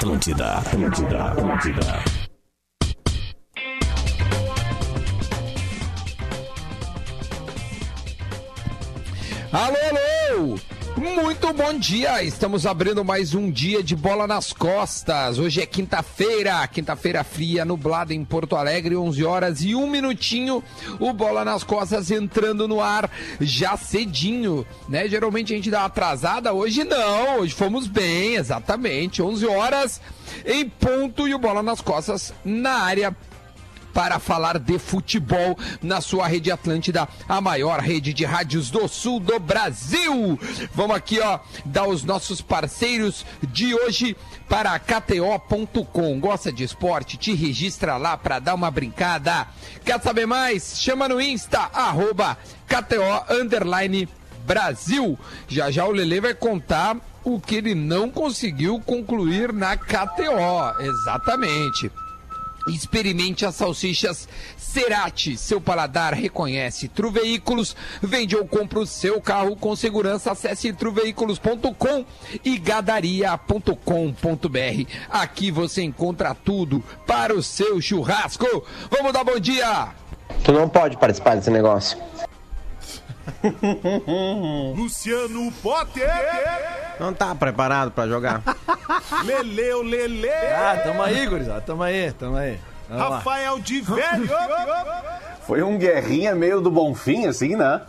Atlântida, Atlântida, Atlântida. Alô, alô! Muito bom dia! Estamos abrindo mais um dia de bola nas costas. Hoje é quinta-feira, quinta-feira fria, nublada em Porto Alegre, 11 horas e um minutinho. O bola nas costas entrando no ar já cedinho, né? Geralmente a gente dá atrasada, hoje não, hoje fomos bem, exatamente. 11 horas em ponto e o bola nas costas na área para falar de futebol na sua rede Atlântida, a maior rede de rádios do sul do Brasil. Vamos aqui, ó, dar os nossos parceiros de hoje para KTO.com. Gosta de esporte? Te registra lá para dar uma brincada. Quer saber mais? Chama no Insta, arroba KTO Underline Brasil. Já já o Lele vai contar o que ele não conseguiu concluir na KTO. Exatamente. Experimente as salsichas Cerati. Seu paladar reconhece. Truveículos vende ou compra o seu carro com segurança. Acesse truveículos.com e gadaria.com.br. Aqui você encontra tudo para o seu churrasco. Vamos dar bom dia! Tu não pode participar desse negócio. Luciano Potter. Não tá preparado pra jogar. Leleu Lele. Ah, tamo aí, gurizada. Tamo aí, tamo aí. Vamos lá. Rafael de Velho. Foi um guerrinha meio do Bonfim, assim, né?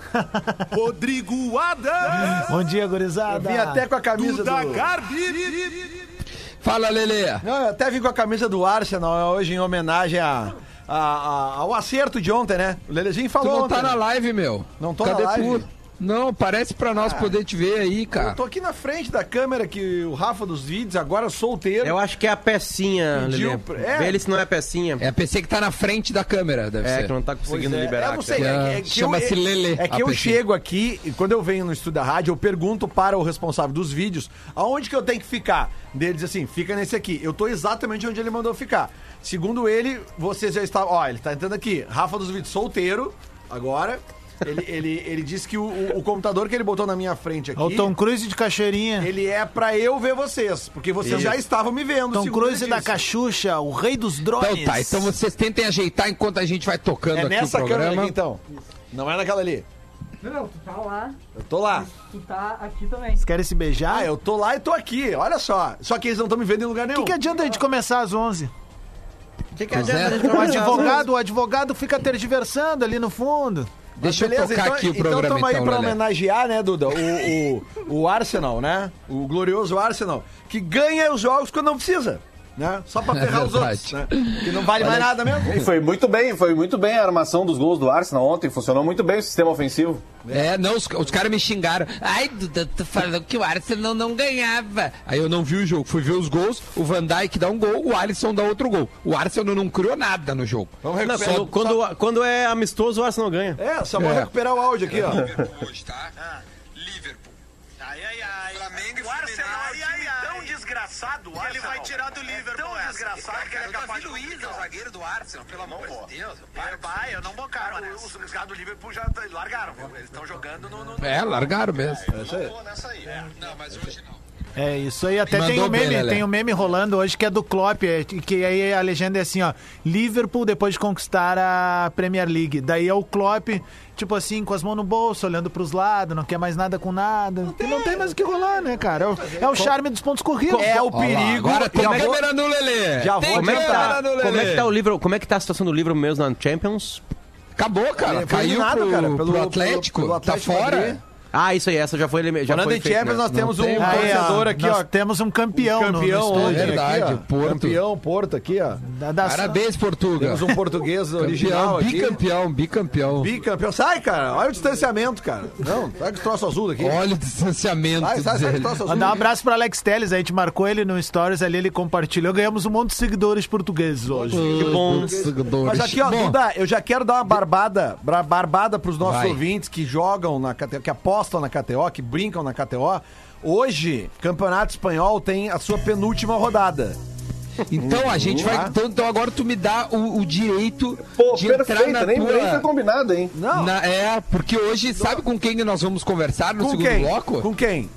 Rodrigo Adams. Bom dia, gurizada. Vim até com a camisa Duda do... Garbi. Fala, Lele! Não, eu até vim com a camisa do Arsenal hoje em homenagem a, a- a- ao acerto de ontem, né? O Lelezinho Tu falou não ontem. tá na né? live, meu. Não tô Cadê na live. tu? Não, parece pra nós poder te ver aí, Eu cara. tô aqui na frente da câmera que o Rafa dos vídeos, agora solteiro. Eu acho que é a pecinha, Pediu Lelê. é. Vê ele se não é a pecinha. É a PC que tá na frente da câmera, deve É, ser. que não tá conseguindo é, liberar. Eu não sei, é, é eu- Chama-se é- Lelê, É que eu chego aqui e quando eu venho no estúdio da rádio, eu pergunto para o responsável dos vídeos aonde que eu tenho que ficar. Ele diz assim, fica nesse aqui. Eu tô exatamente onde ele mandou ficar. Segundo ele, você já está... Ó, ele tá entrando aqui. Rafa dos vídeos, solteiro, agora. Ele, ele, ele disse que o, o- o computador que ele botou na minha frente aqui... É o Tom Cruise de Cachoeirinha. Ele é pra eu ver vocês, porque vocês Isso. já estavam me vendo. Tom Cruise da. Cachucha, o rei dos drones. Então tá, então vocês tentem ajeitar enquanto a gente vai tocando É aqui nessa o câmera programa. aqui, então. Não é naquela ali. Não, tu tá lá, Eu tô lá. tu tá aqui também. Vocês querem se beijar? Ah, eu tô lá e tô aqui, olha só. Só que eles não estão me vendo em lugar O nenhum. que, que adianta a gente começar às 11? Que que Pois adianta é. a gente O conversar? advogado, o advogado fica tergiversando ali no fundo. Deixa eu tocar aqui o programa então. tamo aí então, pra Lelé. homenagear, né, Duda, o, o, o Arsenal, né? O glorioso Arsenal, que ganha os jogos quando não precisa, né? Só pra É ferrar os outros, né? Que não vale mais nada mesmo. E foi muito bem, foi muito bem a armação dos gols do Arsenal ontem. Funcionou muito bem o sistema ofensivo. É, não, os, os caras me xingaram. Ai, Duda, tu falou que o Arsenal não ganhava. Aí eu não vi o jogo, fui ver os gols, o Van Dijk dá um gol, o Alisson dá outro gol. O Arsenal não criou nada no jogo. Vamos Não, recuperar. quando, quando, quando é amistoso, o Arsenal ganha. É, só vamos É. recuperar o áudio aqui, ó. Hoje, tá? Liverpool. Ai, ai, ai. Flamengo e o Arsenal é um Fluminense. time tão desgraçado. o Ele vai tirar do Liverpool É tão essa. desgraçado que ele é capaz de... Luiz é o zagueiro do Arsenal, pelo amor de Deus. Vai, vai, eu não vou cara. Os, caras do Liverpool já largaram. Eles estão jogando no... É, largaram mesmo. Não vou nessa aí. Não, mas hoje não. É isso aí, até Mandou tem um bem, meme, Lelé. tem um meme rolando hoje que é do Klopp, é, que aí a legenda é assim, ó, Liverpool depois de conquistar a Premier League. Daí é o Klopp, tipo assim, com as mãos no bolso, olhando pros lados, não quer mais nada com nada. Não tem, não tem mais o que rolar, né, cara? É o, é o charme dos pontos corridos. É o perigo. Agora tem Já vou- câmera no Lelê. Já tem vou Como é, tá, como é que tá o livro? Como é que tá a situação do livro mesmo na Champions? Acabou, cara. Caiu eliminado, pro, cara, pelo- pro pelo- Atlético. pelo tá Atlético fora. Ah, isso aí, essa já foi ele- já Falando foi em feito, Champions, né? nós temos um tem torcedor aqui, nós ó. temos um campeão, no- campeão no, estúdio. Verdade, aqui, ó. Porto. Campeão Porto aqui, ó. Da- da- Parabéns, Portugal. Temos um português original Campeão, aqui. bicampeão, bicampeão. Bicampeão. Sai, cara. Olha o distanciamento, cara. Não, sai com o troço azul daqui. Olha o distanciamento Sai, sai, sai com o dele. troço azul. Mandar um abraço pro Alex Telles, a gente marcou ele no Stories ali, ele compartilhou. Ganhamos um monte de seguidores portugueses hoje. Que bom. Seguidores. Mas aqui, ó, Duda, eu já quero dar uma barbada, barbada pros nossos Vai. ouvintes que jogam na que apostam na KTO, que brincam na KTO. Hoje, Campeonato Espanhol tem a sua penúltima rodada. Então a gente vai. Então, então agora tu me dá o, o direito Pô, de entrar perfeito, na nem, nem foi tua. combinado, hein? Não. na- é, porque hoje, sabe com quem que nós vamos conversar no com segundo quem? bloco? Com quem?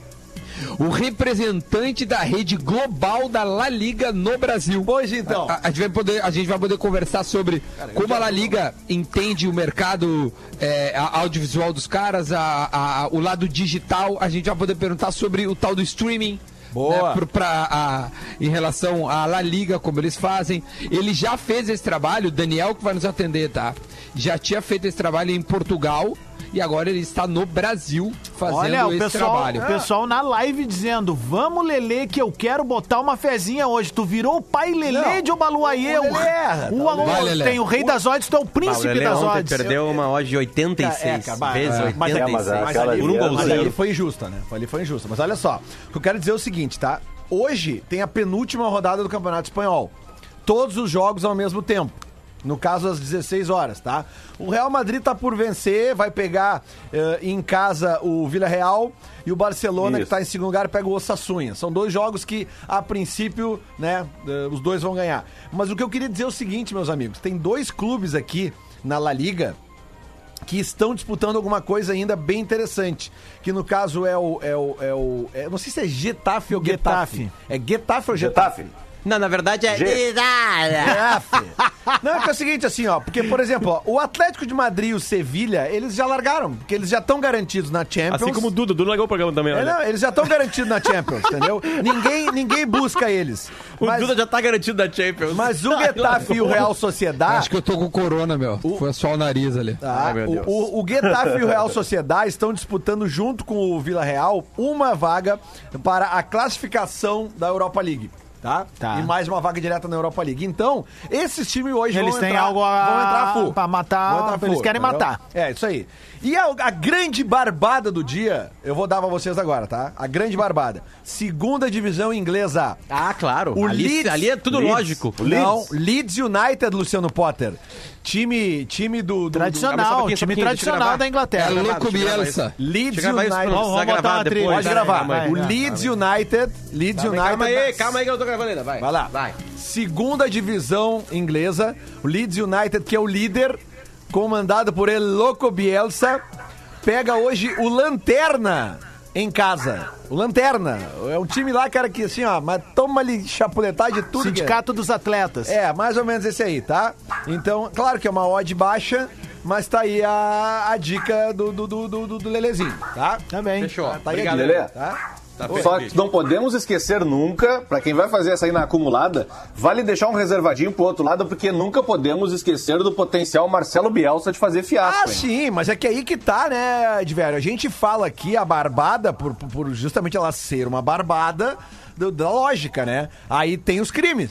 O representante da rede global da La Liga no Brasil. Pois então. A, a gente vai poder, a gente vai poder conversar sobre como a La Liga entende o mercado é, a- audiovisual dos caras, a- a- o lado digital. A gente vai poder perguntar sobre o tal do streaming. Boa. né, pra, a- em relação à La Liga, como eles fazem. Ele já fez esse trabalho, o Daniel que vai nos atender, tá? Já tinha feito esse trabalho em Portugal e agora ele está no Brasil fazendo Olha, o esse pessoal, trabalho. o pessoal na live dizendo: Vamos, Lelê, que eu quero botar uma fezinha hoje. Tu virou o pai Lelê Não, de o Lelê erra, O, tá, o- Vai, Lelê. tem o rei das odds, tu é o o príncipe Lelê das odds. perdeu uma odd de 86 É, cara, vezes é, mas- 86. mas Mas Aquela ali, por um mas ali foi injusta, né? Ali foi injusta. Mas olha só, eu quero dizer é o seguinte, tá? Hoje tem a penúltima rodada do Campeonato Espanhol. Todos os jogos ao mesmo tempo. No caso, às 16 horas, tá? O Real Madrid tá por vencer, vai pegar eh, em casa o Vila Real e o Barcelona, que Isso. tá em segundo lugar, pega o Osassunha. São dois jogos que, a princípio, né, eh, os dois vão ganhar. Mas o que eu queria dizer é o seguinte, meus amigos: tem dois clubes aqui na La Liga que estão disputando alguma coisa ainda bem interessante. Que no caso é o. É o, é o é- não sei se é Getafe ou Getafe. Getafe. É Getafe ou Getafe? Getafe. Não, na verdade é. G. Getafe. Não, é que é o seguinte, assim, ó. Porque, por exemplo, ó, o Atlético de Madrid e o Sevilha, eles já largaram. Porque eles já estão garantidos na Champions. Assim como o Duda, o Duda largou o programa também, É, olha. não, eles já estão garantidos na Champions, entendeu? Ninguém, ninguém busca eles. O Mas, Duda já tá garantido da Champions. mas o Getafe e o Real Sociedade. Acho que eu tô com corona, meu. Foi só o nariz ali. Tá? Ai, meu Deus. O, o, o Getafe e o Real Sociedade estão disputando junto com o Vila Real uma vaga para a classificação da Europa League. Tá? Tá. E mais uma vaga direta na Europa League. Então, esses times hoje Eles vão têm entrar, algo a- vão entrar full. pra matar, Vão entrar eles querem entendeu? matar. É, isso aí. E a, a grande barbada do dia, eu vou dar pra vocês agora, tá? A grande barbada. Segunda divisão inglesa. Ah, claro. O ali, Leeds- ali é tudo Leeds. lógico. O Não, Leeds. Leeds United, Luciano Potter. Time, time do... do- do- Tradicional, time pouquinho, deixa eu tradicional da Inglaterra. É louco Bielsa. Leeds United. Vamos botar gravar uma trilha. Pode gravar. vai, o. Leeds United. Leeds Calma aí, United. calma aí, calma aí que eu tô gravando ainda. Vai. Vai lá. Vai. Segunda divisão inglesa. O Leeds United, que é o líder, comandado por El Loco Bielsa, pega hoje o Lanterna em casa. O Lanterna. É um time lá, cara, que assim, ó, mas toma-lhe chapuletagem de tudo. que é. Sindicato dos Atletas. É, mais ou menos esse aí, tá? Então, claro que é uma odd baixa, mas tá aí a, a dica do, do, do, do, do Lelezinho, tá? Também. Fechou. Tá aí a Obrigado, dica, Lelê. tá? Tá Só que não podemos esquecer nunca, pra quem vai fazer essa aí na acumulada, vale deixar um reservadinho pro outro lado, porque nunca podemos esquecer do potencial Marcelo Bielsa de fazer fiasco. Ah, hein? sim, mas é que aí que tá, né, Edvério? A gente fala aqui a barbada, por, por- por justamente ela ser uma barbada do- da lógica, né? Aí tem os crimes.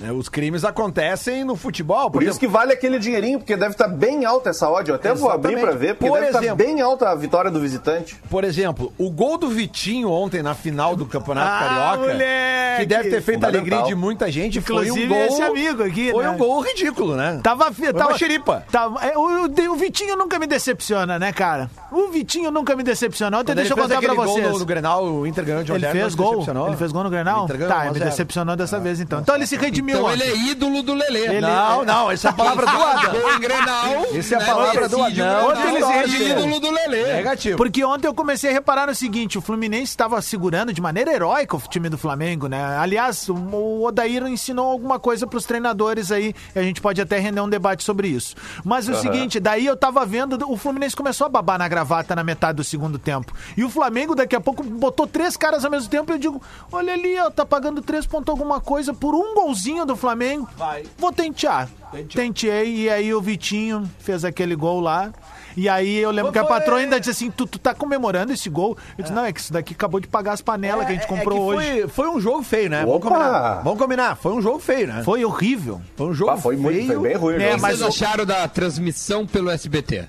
Né? Os crimes acontecem no futebol. Por isso que vale aquele dinheirinho, porque deve estar bem alta essa odd. Eu até vou abrir Exatamente. pra ver, porque Por deve estar exemplo- bem alta a vitória do visitante. Por exemplo, o gol do Vitinho ontem na final do Campeonato Ah, Carioca, moleque! que deve ter feito a alegria de muita gente, foi um Inclusive gol. esse amigo aqui, Foi né? um gol ridículo, né? Tava, Foi tava uma xeripa. Tava, é, o, o- o Vitinho nunca me decepciona, né, cara? O Vitinho nunca me decepciona. Ontem Quando deixa eu ele fez contar pra vocês. gol no, no Grenal, o Inter ganhou de 1 a Ele 0, fez gol? decepcionou? Ele fez gol no Grenal? Tá, 1 a ele 0. decepcionou dessa vez então. Então ele se redimiu Então ontem. ele é ídolo do Lelê. Ele- Não, não, essa é a palavra do Adam. Em Grenal. Essa é a né, palavra do decide o Adão. Grenal, Onde ele ele redimiu? ídolo do Lelê. Negativo. Porque ontem eu comecei a reparar no seguinte: o Fluminense estava segurando de maneira heróica o time do Flamengo, né? Aliás, o- Odair ensinou alguma coisa pros treinadores aí, e a gente pode até render um debate sobre isso. Mas o seguinte, daí eu tava vendo, o Fluminense começou a babar na gravata na metade do segundo tempo. E o Flamengo daqui a pouco botou três caras ao mesmo tempo e eu digo: olha ali, ó, tá pagando três ponto alguma coisa por um golzinho do Flamengo. Vai. Vou tentear. Tentei, e aí o Vitinho fez aquele gol lá. E aí eu lembro que a Foi- patroa ainda disse assim: tu, tu tá comemorando esse gol? Eu disse, não, é que isso daqui acabou de pagar as panelas que a gente comprou É, que hoje. Foi, foi um jogo feio, né? Vamos Opa! combinar. Vamos combinar. Foi um jogo feio, né? Foi horrível. Foi um jogo Ah, foi muito, feio. foi bem ruim. É, que mas vocês acharam da transmissão pelo SBT?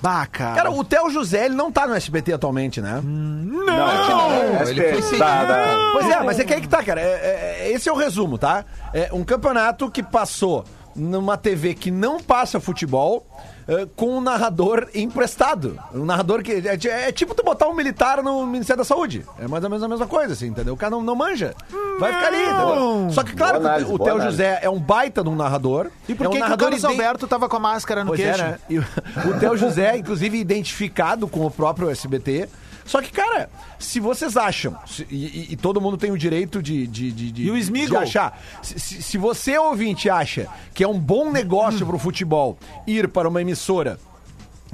Bah, cara. Cara, o Theo José, ele não tá no SBT atualmente, né? Não, Não, ele foi seguido. da, da- Pois é, mas é que aí que tá, cara. É- é- esse é o resumo, tá? É um campeonato que passou numa TV que não passa futebol. é, com um narrador emprestado. Um narrador que. É, é tipo tu botar um militar no Ministério da Saúde. É mais ou menos a mesma coisa, assim, entendeu? O cara não, não manja. Vai ficar ali, entendeu? Só que, claro, Boa o boa Theo. José é um baita de um narrador. E por é um que, que o narrador Carlos Alberto tava com a máscara no Pois queixo? é, né? E o, o Theo José, inclusive, identificado com o próprio SBT Só que, cara, se vocês acham, se- e, e- todo mundo tem o direito de, de, de, de- E o de achar, se, se- se você, ouvinte, acha que é um bom negócio pro futebol ir para uma emissora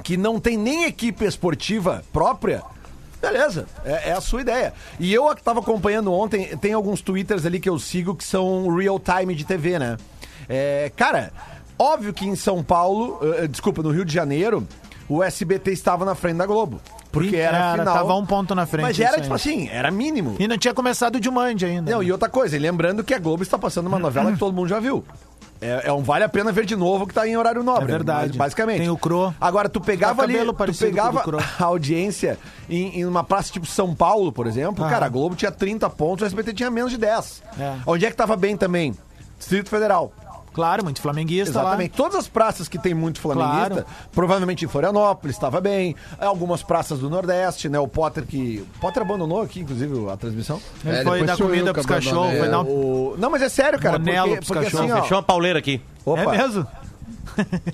que não tem nem equipe esportiva própria, beleza, é, é a sua ideia. E eu que tava acompanhando ontem, tem alguns twitters ali que eu sigo que são real time de TV, né? É, cara, óbvio que em São Paulo, eh, desculpa, no Rio de Janeiro, o SBT estava na frente da Globo. Porque era, Era, final. tava um ponto na frente, Mas era tipo aí. assim, era mínimo. E não tinha começado o Jumanji ainda. Não, né? e outra coisa, e lembrando que a Globo está passando uma novela que todo mundo já viu. É, é um Vale a Pena Ver de Novo que tá em horário nobre. É verdade. Basicamente. Tem o Cro. Agora, tu pegava Tá ali, cabelo tu pegava a audiência em, em uma praça tipo São Paulo, por exemplo, Ah. cara, a Globo tinha 30 pontos, o SBT tinha menos de 10. É. Onde é que tava bem também? Distrito Federal. Claro, muito flamenguista Exatamente. Todas as praças que tem muito flamenguista, Claro. provavelmente em Florianópolis estava bem. Algumas praças do Nordeste, né? O Potter que. O Potter abandonou aqui, inclusive, a transmissão. lá. Ele É, foi dar comida pros cachorros, foi É, dar um... O- Não, mas é sério, cara. Monelo porque, pros porque cachorros. assim, ó, Fechou uma pauleira aqui. Opa. É mesmo?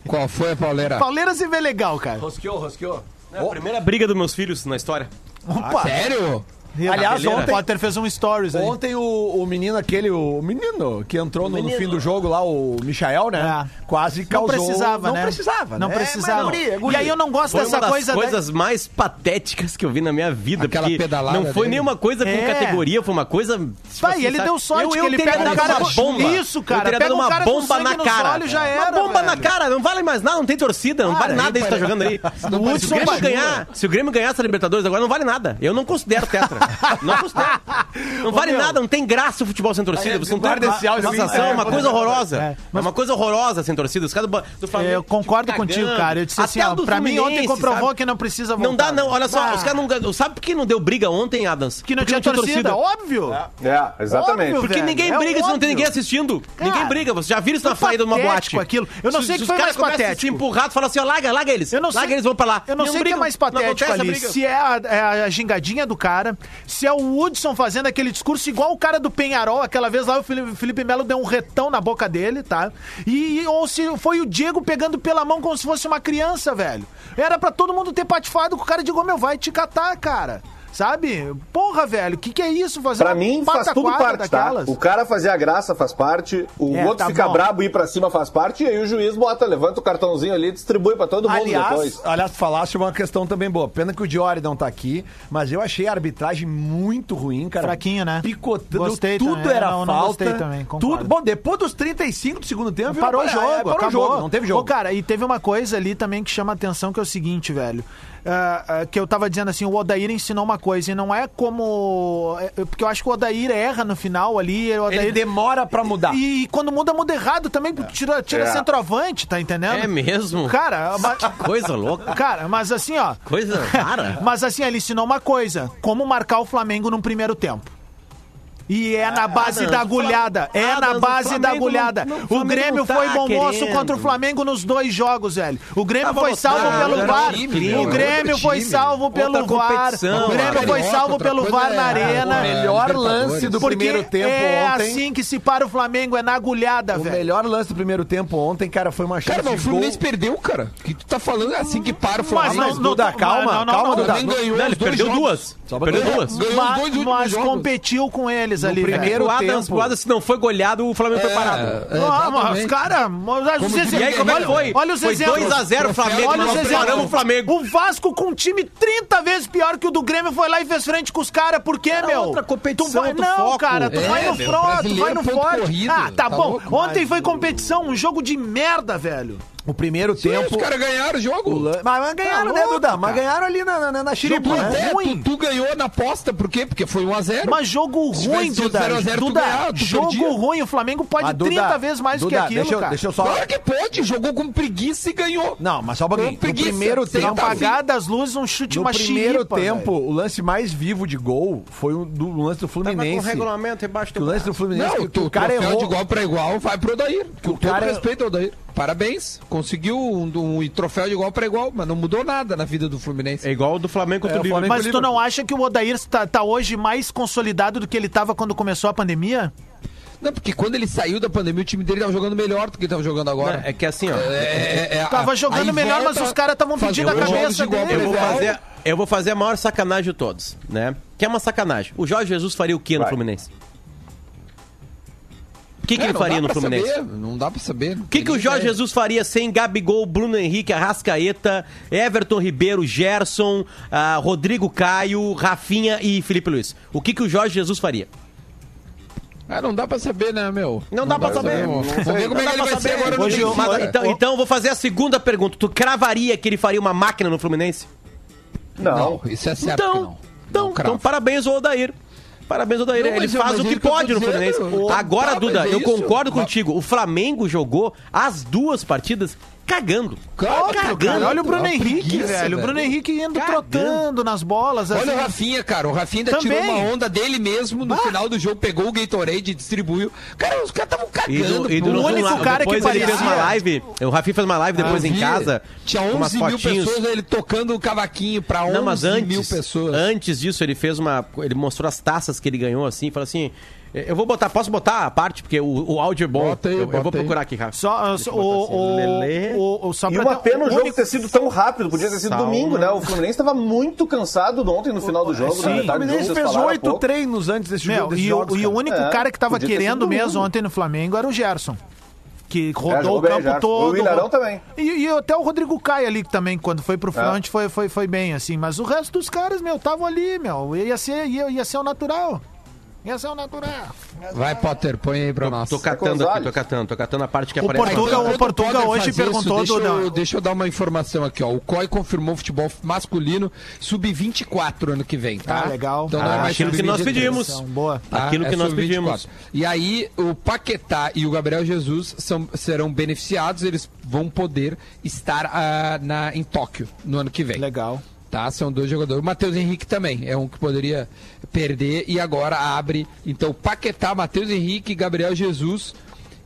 Qual foi a pauleira? Pauleira se vê legal, cara. Rosqueou, rosqueou. É a primeira briga dos meus filhos na história. Opa! Sério? Aliás, o ontem- Potter fez um stories aí. Ontem o, o menino aquele, o menino que entrou no, no fim do jogo lá, o Michael, né? É. Quase Não causou... precisava, não né? precisava, Não né? precisava. É, mas é é. E aí eu não gosto Foi dessa uma das coisa... da- coisas mais patéticas que eu vi na minha vida. Aquela porque pedalada Não foi dele. nenhuma coisa com É. categoria, foi uma coisa. tipo Vai, assim, ele sabe? deu sorte eu, que eu ele pega um dado cara uma bomba. Isso, cara, Eu teria pega dado um uma cara bomba na cara. olhos, já uma bomba na cara, não vale mais nada, não tem torcida, não vale nada isso que tá jogando ali. O Se o Grêmio ganhar, se o Grêmio ganhar essa Libertadores agora não vale nada. Eu não considero tetra. Não considero. Não vale nada, não tem graça o futebol sem torcida. Você não tem guarda esse áudio sensação, é uma coisa horrorosa. É, É uma coisa horrorosa sem torcida. Os caras do, do Flamengo. Eu concordo tipo, contigo, cara. Eu disse assim, Até ó, pra mim ontem comprovou sabe? que não precisa voltar. Não dá, não. Olha só, Ah, os caras não. Sabe por que não deu briga ontem, Adams? Que não Porque tinha torcida, óbvio. É, exatamente. Óbvio, Porque velho, ninguém é briga se não tem ninguém assistindo. Cara, ninguém briga. Você já viram isso na saída de uma patético boate? aquilo. Eu não sei que os foi caras mais começam a se patético. empurrar, tu fala assim, ó, larga, larga eles. Eu não larga eles, vão pra lá. Eu não sei o que é mais não patético ali. Se é é a gingadinha do cara, se é o Hudson fazendo aquele discurso igual o cara do Penharol, aquela vez lá o Felipe, Melo deu um retão na boca dele, tá? E ou se foi o Diego pegando pela mão como se fosse uma criança, velho. Era pra todo mundo ter patifado com o cara de meu, vai te catar, cara. Sabe? Porra, velho, o que, que é isso? Fazer Pra mim faz tudo parte, tá? daquelas? O cara fazer a graça faz parte, o É, outro tá ficar brabo e ir pra cima faz parte, e aí o juiz bota, levanta o cartãozinho ali e distribui pra todo mundo Aliás, depois. aliás, falaste uma questão também boa. Pena que o Diori não tá aqui, mas eu achei a arbitragem muito ruim, cara. Fraquinho, né? Picotando, Gostei tudo também. era Não, não falta. gostei também, concordo. tudo. Bom, depois dos 35 do segundo tempo, Parou o jogo, é, parou acabou. o jogo, não teve jogo. Ô, cara, e teve uma coisa ali também que chama atenção, que é o seguinte, velho. Ah, que eu tava dizendo assim, o Odair ensinou uma coisa, e não é como... é, porque eu acho que o Odair erra no final ali. Odair... Ele demora pra mudar. E, quando muda, muda errado também, porque tira, tira É. centroavante, tá entendendo? É mesmo? Cara, ma- Coisa louca. cara, mas assim, ó... Coisa rara. Mas assim, ele ensinou uma coisa: como marcar o Flamengo no primeiro tempo. E é na base Adams, da o agulhada. É na o base da agulhada. o o Grêmio tá foi bom moço contra o Flamengo nos dois jogos, velho. O Grêmio foi salvo pelo VAR. o Grêmio foi salvo pelo VAR. O Grêmio foi salvo pelo VAR é na arena. o melhor lance do primeiro tempo é ontem. assim que se para o Flamengo, é na agulhada, O velho. melhor lance do primeiro tempo ontem, cara, foi uma chance Cara, mas o. Fluminense perdeu, cara. O que tu tá falando é assim que para o Flamengo. Mas, não, Duda, calma, não, não, calma, não, Duda. Ele perdeu duas. Perdeu duas. Mas, competiu com eles ali. velho. primeiro o Adams, tempo. o Adams, se não foi goleado, o Flamengo foi parado. É, mas, os exemplos. E aí, como é que Olha- foi? Olha os foi exemplos. 2x0 o Flamengo, Olha nós os exemplos. paramos o Flamengo. O Vasco com um time 30 vezes pior que o do Grêmio foi lá e fez frente com os caras. Por quê, meu? outra competição, tu vai... outro Não, foco. cara, tu É, vai no front, tu vai no forte. Ah, tá, Tá bom. louco, Ontem foi competição, um jogo de merda, velho. O primeiro Sim, tempo. os caras ganharam o jogo. o lan- Mas, mas ganharam, Tá né, Duda? Mas ganharam ali na, na, na xiripa, Tu, né? é, ruim. tu, tu ganhou na aposta, por quê? Porque foi 1x0. Mas jogo ruim, Duda. 0 a 0, tu Duda, ganhava, tu jogo perdia. ruim. O Flamengo pode Mas, Duda, 30 vezes mais do que aquilo, deixa eu, cara. deixa eu só... Claro que pode, jogou com preguiça e ganhou. Não, mas só um pouquinho. No preguiça, primeiro tempo... Apagar das luzes, um chute, No uma primeiro chilipa, tempo, velho. o lance mais vivo de gol foi o do o lance do Tava com o Fluminense. regulamento embaixo Que do o lance do Fluminense, Não, o cara errou. de igual pra igual vai pro Odair. Com o todo cara- respeito ao Odair. Parabéns. Conseguiu um, um troféu de igual pra igual, mas não mudou nada na vida do Fluminense. É igual o do Flamengo contra É, o Liverpool. Flamengo- Mas tu não acha que o Odair tá, tá hoje mais consolidado do que ele tava quando começou a pandemia? Não, porque quando ele saiu da pandemia, o time dele tava jogando melhor do que ele tava jogando agora. É que assim, ó. É, é, Tava a- jogando aí melhor, mas os caras estavam pedindo a cabeça igual dele, Eu vou, fazer, eu vou fazer a maior sacanagem de todos, né? Que é uma sacanagem. O Jorge Jesus faria o que no Vai. Fluminense? O que, que É, ele não faria dá no Fluminense? saber, não dá pra saber. O que, que o Jorge Jesus faria sem Gabigol, Bruno Henrique, Arrascaeta, Everton Ribeiro, Gerson, ah, Rodrigo Caio, Rafinha e Felipe Luiz? O que, que o Jorge Jesus faria? Ah, não dá pra saber, né, meu? Não dá pra saber. Vamos Não ver como é dá que ele pra vai ser saber. agora no Hoje Benfica. Mas, então, então eu vou fazer a segunda pergunta. Tu cravaria que ele faria uma máquina no Fluminense? Não. Não, isso é certo que Então, não. então, Não então parabéns ao Odair. Parabéns ao. Não, Ele mas eu- faz mas o que é que eu tô pode no dizendo. Fluminense. Tá, Agora, mas Duda, é eu isso. concordo contigo. O Flamengo jogou as duas partidas cagando. Claro, Cara, cagando. olha o Bruno Uma Henrique, preguiça, velho. O Bruno Henrique indo Cagando. trotando nas bolas. Olha assim. o Rafinha, cara. O Rafinha ainda Também. tirou uma onda dele mesmo no final do jogo, pegou o Gatorade e distribuiu. Cara, os caras estavam E, cagando. do, e do, O único cara que depois ele fez parecia- uma live. O Rafinha fez uma live depois Eu em casa. Tinha com umas 11 mil fotinhos. pessoas, ele tocando o cavaquinho pra 11 Não, mas antes, mil pessoas. antes disso, ele fez uma. Ele mostrou as taças que ele ganhou assim, falou assim. Eu vou botar, posso botar a parte, porque o, o áudio é bom. Bota aí, eu, eu bota vou procurar aqui, Rafa. Só, eu o, assim, Lelê. o, o, só E uma pena o jogo único- ter sido tão rápido, podia ter sido Sauna. domingo, né? O Fluminense estava muito cansado ontem no final do jogo. Sim. na O Fluminense fez oito treinos antes desse Meu, jogo. e, o, jogos, e o cara. único É, cara que tava podia ter querendo mesmo ontem no Flamengo era o Gerson. Que É, rodou jogou o bem, campo Gerson. todo. O Ilharão também. E, e até o Rodrigo Caio ali que também, quando foi pro front, foi, foi, foi bem, assim. Mas o resto dos caras, meu, estavam ali, meu. Ia ser, ia, ia ser o natural. Natural. Vai, Potter, põe aí pra nós. Tô catando aqui, tô catando, tô catando a parte que O aparece. Portuga- o Portuga hoje perguntou deixa, do- eu, deixa eu dar uma informação aqui, ó. O COI confirmou o futebol masculino sub-24 ano que vem, tá? Ah, legal. Então não é Ah, mais aquilo que nós sub-23. pedimos. Boa. tá? Aquilo que nós sub-24. pedimos. E aí, o Paquetá e o Gabriel Jesus são, serão beneficiados, eles vão poder estar ah, na, em Tóquio no ano que vem. Legal. Tá, são dois jogadores. O Matheus Henrique também é um que poderia perder e agora abre. Então, Paquetá, Matheus Henrique, Gabriel Jesus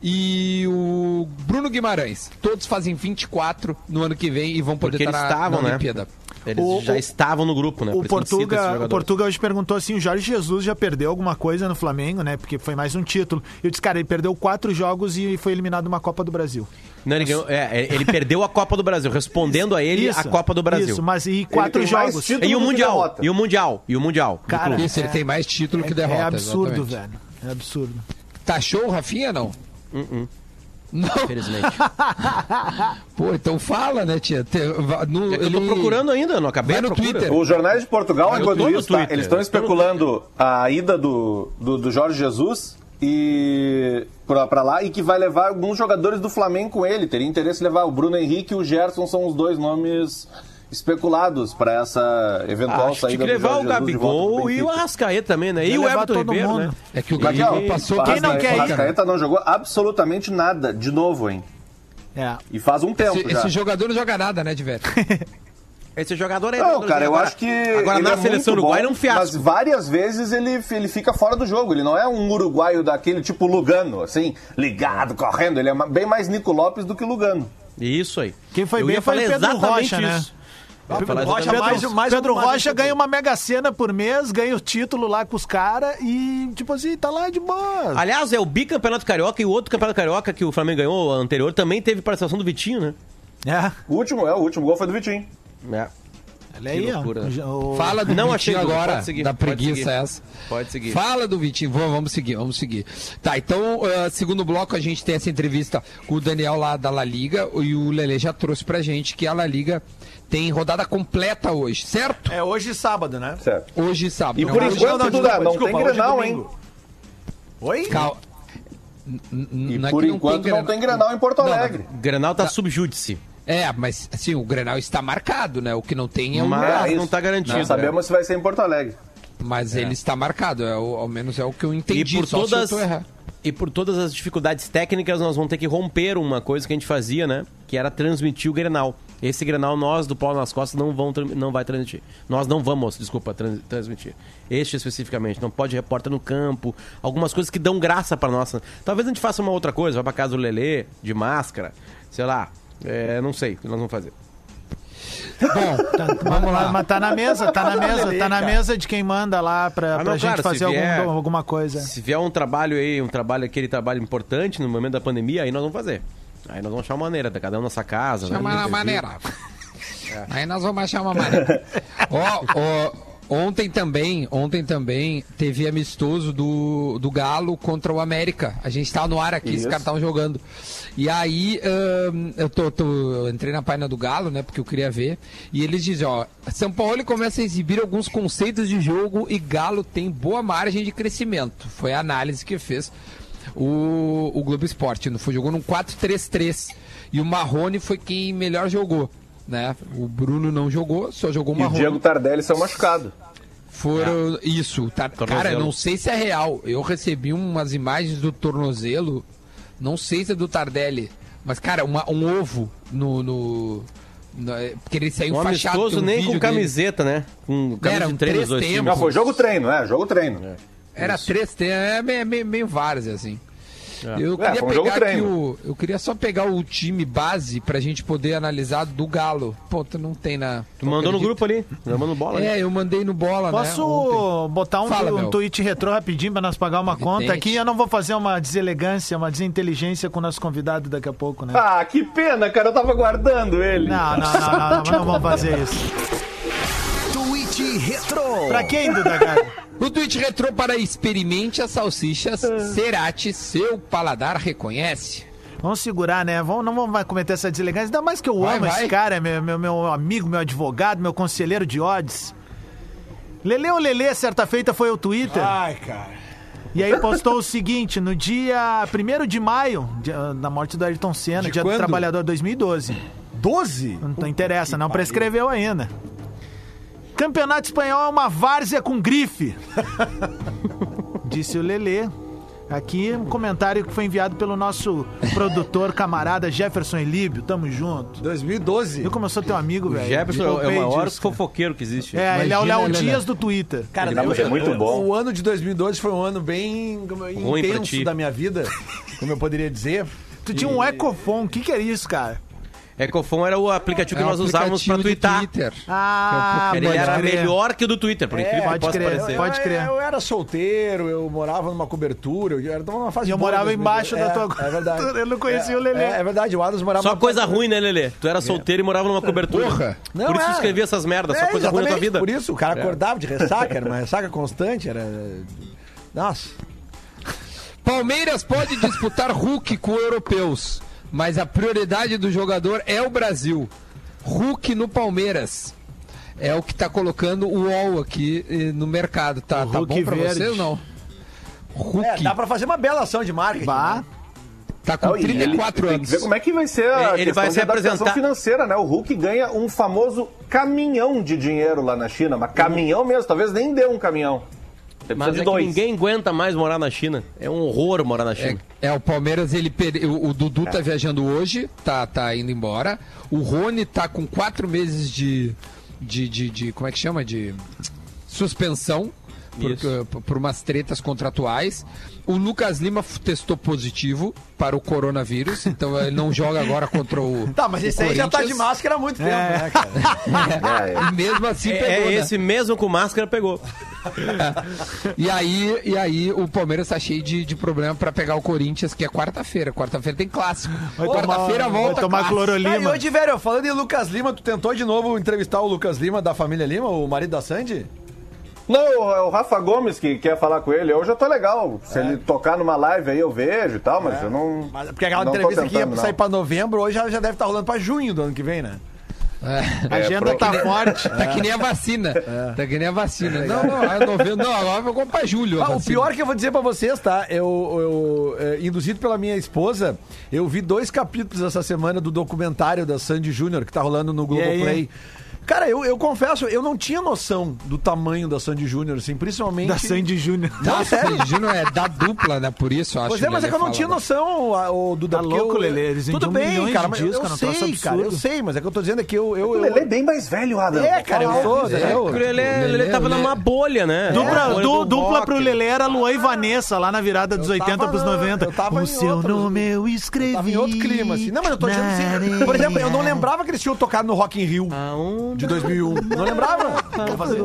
e o Bruno Guimarães. Todos fazem 24 no ano que vem e vão poder Porque eles estar na, estavam, na né? Eles O- já estavam no grupo, né? O isso Portuga, o. Portuga hoje perguntou assim: o Jorge Jesus já perdeu alguma coisa no Flamengo, né? Porque foi mais um título. Eu disse, cara, ele perdeu quatro jogos e foi eliminado uma Copa do Brasil. Não, ele, ganhou- é, ele perdeu a Copa do Brasil, respondendo a ele Isso, a Copa do Brasil. Isso, mas e quatro jogos. E o Mundial, e o Mundial, e o Mundial. Cara. Isso, ele é- tem mais título que É, derrota. é absurdo, exatamente. velho. É absurdo. Taxou o Rafinha, não? Uh-uh. Não. Infelizmente. Pô, então fala, né, tia? Te- no- Eu tô ele- procurando ainda, não acabei Vai no procura. Twitter. Os jornais de Portugal, Eu enquanto tô isso, tá, eles estão eu tô especulando a ida do, do, do Jorge Jesus e pra, pra lá e que vai levar alguns jogadores do Flamengo com ele. Teria interesse em levar o Bruno Henrique e o Gerson, são os dois nomes especulados para essa eventual Acho saída que do levar Jorge o Gabigol e o. Arrascaeta também, né? E o levar Everton todo Ribeiro, mundo. né? É que o Gabigol passou Quem não quer ir? O Arrascaeta não jogou absolutamente nada de novo, hein? É. E faz um tempo Esse, já. esse jogador não joga nada, né, de velho? Esse jogador é. Não, cara, eu agora, acho que. Agora na é seleção uruguaia é um fiasco. Mas várias vezes ele, ele fica fora do jogo. Ele não é um uruguaio daquele tipo Lugano, assim, ligado, correndo. Ele é bem mais Nico Lopes do que Lugano. Isso aí. Quem foi eu bem foi Pedro exatamente Rocha, né? Ah, Pedro Rocha, exatamente mais, mais Pedro Rocha ganha uma mega cena por mês, ganha o título lá com os caras e, tipo assim, tá lá de boa. Aliás, é o bicampeonato carioca e o outro campeonato carioca que o Flamengo ganhou, o anterior, também teve participação do Vitinho, né? É. O último, é, o último gol foi do Vitinho. É. Olha aí, ó. loucura. O- o- Fala do Não Vitinho agora, pode seguir, da pode preguiça seguir. essa. Pode seguir. Fala do Vitinho, vamos, vamos seguir, vamos seguir. Tá, então, uh, segundo bloco, a gente tem essa entrevista com o Daniel lá da La Liga e o Lele já trouxe pra gente que a La Liga tem rodada completa hoje, certo? É hoje e sábado, né? Certo. Hoje e sábado. E Não, por hoje- enquanto, não, Duda, não desculpa, tem é Grenal, hein? domingo. Oi? Cal- N- n- E é por enquanto não tem Grenal em Porto Alegre. O Grenal tá subjúdice. É, mas assim, o Grenal está marcado, né? O que não tem é o Mas lugar. É não isso. tá garantido. Não sabemos se vai ser em Porto Alegre. Mas ele está marcado, é, ao menos é o que eu entendi. E por só se todas e por todas as dificuldades técnicas nós vamos ter que romper uma coisa que a gente fazia, né? Que era transmitir o Grenal. Esse Grenal nós do Paulo nas Costas não vão não vai transmitir. Nós não vamos, desculpa, trans- transmitir. Este especificamente, não pode repórter no campo, algumas coisas que dão graça para nós. Talvez a gente faça uma outra coisa, vá para casa do Lelê de máscara, sei lá, é, não sei o que nós vamos fazer. Bom, Vamos lá, mas tá na mesa, tá na mesa, tá na cara. mesa de quem manda lá pra, Ah, pra não, gente claro, fazer algum- vier- alguma coisa. Se vier um trabalho aí, um trabalho, aquele trabalho importante no momento da pandemia, aí nós vamos fazer. Aí nós vamos achar uma maneira, tá cada um na sua casa. chama né? na maneira. Aí nós vamos achar uma maneira. Ó, ó, ontem também, ontem também teve amistoso do, do Galo contra o América. A gente tava no ar aqui, os caras estavam jogando. E aí, eu tô, tô- eu entrei na página do Galo, né, porque eu queria ver. E eles dizem, ó, São Paulo começa a exibir alguns conceitos de jogo e Galo tem boa margem de crescimento. Foi a análise que fez o, o Globo Esporte. Jogou num 4-3-3. E o Marrone foi quem melhor jogou. Né? O Bruno não jogou, só jogou o E o Marrone. Diego Tardelli saiu machucado. Foram. Isso, tá, cara, não sei se é real. Eu recebi umas imagens do tornozelo. Não sei se é do Tardelli. Mas, cara, uma- um ovo no. no, no- é, porque ele saiu Um enfaixado. amistoso um nem com dele. camiseta, né? Com camisa Eram de treino três dois tempos. Não, foi jogo treino, é, jogo treino. Era três, tem- é meio, meio, meio vários, assim. Eu É, queria um pegar aqui o. Eu queria só pegar o time base pra gente poder analisar do Galo. Pô, tu não tem na. Tu mandou no grupo ali, mandou no bola. É, ali. eu mandei no bola, Posso né? ontem. botar um, Fala, um tweet retrô rapidinho pra nós pagar uma conta Evidente. aqui? Eu não vou fazer uma deselegância, uma desinteligência com o nosso convidado daqui a pouco, né? Ah, que pena, cara, eu tava guardando ele. Não, não, não, não, não, não vamos fazer isso. Tweet Retro. Pra quem, Duda? O tweet retrô para experimente as salsichas Cerati, seu paladar reconhece. Vamos segurar, né? Vamos, não vamos cometer essa deselegância. Ainda mais que eu Vai, amo vai. esse cara, é meu, meu, meu amigo, meu advogado, meu conselheiro de odds. Lele ou Lele, certa feita, foi ao Twitter. Ai, cara. E aí postou o seguinte, no dia 1 de maio, dia- da morte do Ayrton Senna, De dia do quando? trabalhador 2012. 12? Não não interessa, não prescreveu ainda. Campeonato espanhol é uma várzea com grife. Disse o Lelê. Aqui um comentário que foi enviado pelo nosso produtor, camarada Jefferson Elíbio. Tamo junto. 2012. Viu como eu sou teu amigo, velho? Jefferson é o maior disso, fofoqueiro que existe. É, ele é o Imagina, Léo Lelé. Dias do Twitter. Cara, Não, é muito bom. O ano de 2012 foi um ano bem Ruim intenso da minha vida, como eu poderia dizer. Tu tinha um Ecofon, o que que era isso, cara? Ecofon era o aplicativo É que um nós usávamos do twittar. Twitter. Ah, Ele pode era crer. melhor que o do Twitter, por incrível que pode possa crer, parecer. pode eu, crer. Eu, era solteiro, eu morava numa cobertura, eu era numa fase eu morava embaixo da é, tua É verdade. Eu não conhecia É, o Lelê. É, é verdade, o Adams morava Só numa- coisa ruim, né, Lelê? Tu era solteiro e morava numa cobertura. Porra. Não, por isso é. escrevia essas merdas, só É, coisa ruim na tua vida. Por isso, o cara acordava de ressaca, era uma ressaca constante, era. Nossa. Palmeiras pode disputar Hulk com europeus, mas a prioridade do jogador é o Brasil. Hulk no Palmeiras. É o que tá colocando o UOL aqui eh, no mercado. Tá, tá bom pra verde. você ou não? Hulk É, dá pra fazer uma bela ação de marketing. Bah. né? tá com Não, e ele 34 Tem que anos. ver como é que vai ser a Ele vai se apresentar- financeira, né? O Hulk ganha um famoso caminhão de dinheiro lá na China, mas caminhão mesmo, talvez nem dê um caminhão. Ele Mas precisa é de dois. ninguém aguenta mais morar na China. É um horror morar na É, China. é, o Palmeiras, ele o, o Dudu tá viajando hoje, tá, tá indo embora. O Rony tá com quatro meses de, de, de, de- como é que chama? De suspensão por, Isso. por- por umas tretas contratuais. O Lucas Lima testou positivo para o coronavírus, então ele não joga agora contra o Tá, mas o esse aí já tá de máscara há muito tempo, né, cara? É, é. E mesmo assim É, pegou, é né? esse mesmo com máscara pegou. E aí, e aí o Palmeiras tá cheio de, de problema pra pegar o Corinthians, que é quarta-feira. Quarta-feira tem clássico. Quarta-feira Vai volta tomar clássico. Ah, e clorolima. hoje, velho, falando em Lucas Lima, tu tentou de novo entrevistar o Lucas Lima da família Lima, o marido da Sandy? Não, é o Rafa Gomes que quer falar com ele. Hoje eu tô legal. Se ele tocar numa live aí eu vejo e tal, mas eu não. Mas- Porque aquela não entrevista que ia tentando, sair não. pra novembro, hoje já, deve estar rolando pra junho do ano que vem, né? É. A agenda pro- tá forte. Tá que nem a vacina. Tá que nem a vacina. Não, não, é novembro. Não, agora eu vou pra julho. Ah, o pior que eu vou dizer pra vocês, tá? Eu, eu é, induzido pela minha esposa, eu vi dois capítulos essa semana do documentário da Sandy Júnior, que tá rolando no E aí? Cara, eu, eu confesso, eu não tinha noção do tamanho da Sandy Júnior, assim, principalmente. Da Sandy Júnior. Não, Sandy Júnior é da dupla, né? Por isso eu acho Pois é, mas é que eu não tinha noção, o Duda. Tá louco, eu- Lelê, eles Tudo bem, cara, mas discos, eu um troço sei, cara, eu sei, mas é que eu tô dizendo é que eu... eu, O eu... Lelê é bem mais velho, Adam. É, cara, eu sou, É, entendeu? O Lelê, o Lelê tava numa bolha, né? Dupla, É, bolha du- do dupla pro Lelê era Luan e Vanessa, lá na virada dos Eu 80 tava pros na- 90. eu tava o seu nome eu escrevi. Tava em outro clima, assim. Não, mas eu tô dizendo assim. Por exemplo, eu não lembrava que eles tinham tocado no Rock in Rio Aonde? De 2001. Não lembrava. Vou fazer-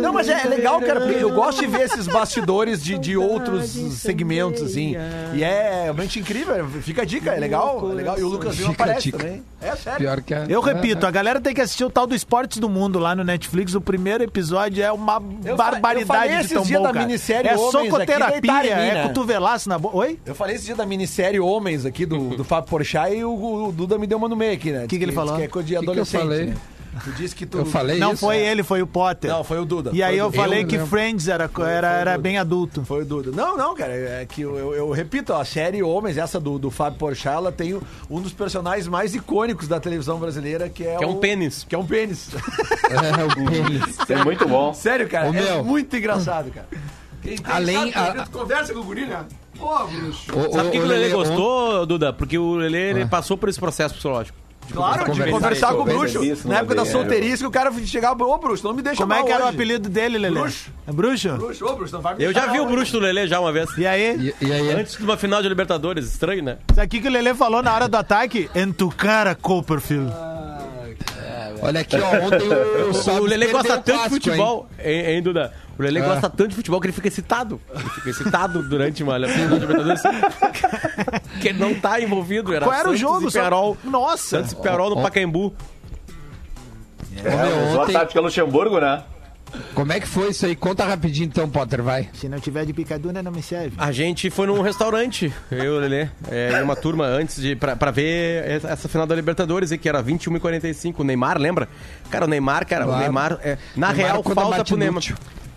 Não, mas é legal, cara, porque eu gosto de ver esses bastidores de, de outros segmentos, assim. E é realmente incrível. Fica a dica, é legal. É legal. E o Lucas Lima Fica a aparece dica. também. É sério. Pior que é. Eu é, repito, é. a galera tem que assistir o tal do Esportes do Mundo lá no Netflix. O primeiro episódio é uma Eu eu barbaridade falei de tão bom, da cara. minissérie É socoterapia, é né? cotovelaço na boca. Oi? Eu falei esse dia da minissérie Homens aqui do, do Fábio Porchat e o, o Duda me deu uma no meio aqui, né? Que que ele falou? Que é coisa de Que eu falei? né? Tu disse que tu. Eu falei Não isso? foi ele, foi o Potter. Não, foi o Duda. E aí o eu Duda. falei Eu que. Friends era, era, era bem adulto. Foi o Duda. Não, não, cara. É que eu, eu- eu repito, a série Homens, essa do, do Fábio Porchat, ela tem o- um dos personagens mais icônicos da televisão brasileira, que é Que é o- um pênis. Que é um pênis. É, o pênis. Isso é muito bom. Sério, cara. Ô, é meu. muito engraçado, cara. Quem tem, Além- sabe, a- tu conversa com o guri, né? Pô, bruxo. O- Sabe por que o que o Lelê Lelê gostou, Duda? Porque o Lelê ele passou por esse processo psicológico. Claro, de conversar conversar com o bruxo. Isso, Na época da solteirice, que o cara chegava, ô bruxo, não me deixa Como é que era o hoje." apelido dele, Lelê? Bruxo. É bruxo? Bruxo, ô bruxo, não vai me Eu já vi o bruxo do Lelê já uma vez. E aí? E, e aí? Antes de uma final de Libertadores. Estranho, né? Sabe o que o Lelê falou na hora do ataque? Em tu cara, Copperfield. Olha aqui, ó. Ontem o, O Lelê perdeu gosta o tanto de clássico, futebol, hein, hein, Duda? O Lelê É. gosta tanto de futebol que ele fica excitado. Ele fica excitado durante uma final de Libertadores. que ele não tá envolvido. Era Qual era o Santos jogo? E Perol. Nossa! Santos e Perol no. Pacaembu. meu, É, usou a ontem- tática Luxemburgo, né? Como é que foi isso aí? Conta rapidinho então, Potter, vai. Se não tiver de picadura, não me serve. A gente foi num restaurante, eu e o Lelê, é, uma turma antes de pra, pra ver essa, final da Libertadores, aí, que era 21 e 45 O Neymar, lembra? Cara, o Neymar, cara, o Claro. Neymar. é, na Neymar real, contra falta pro Neymar.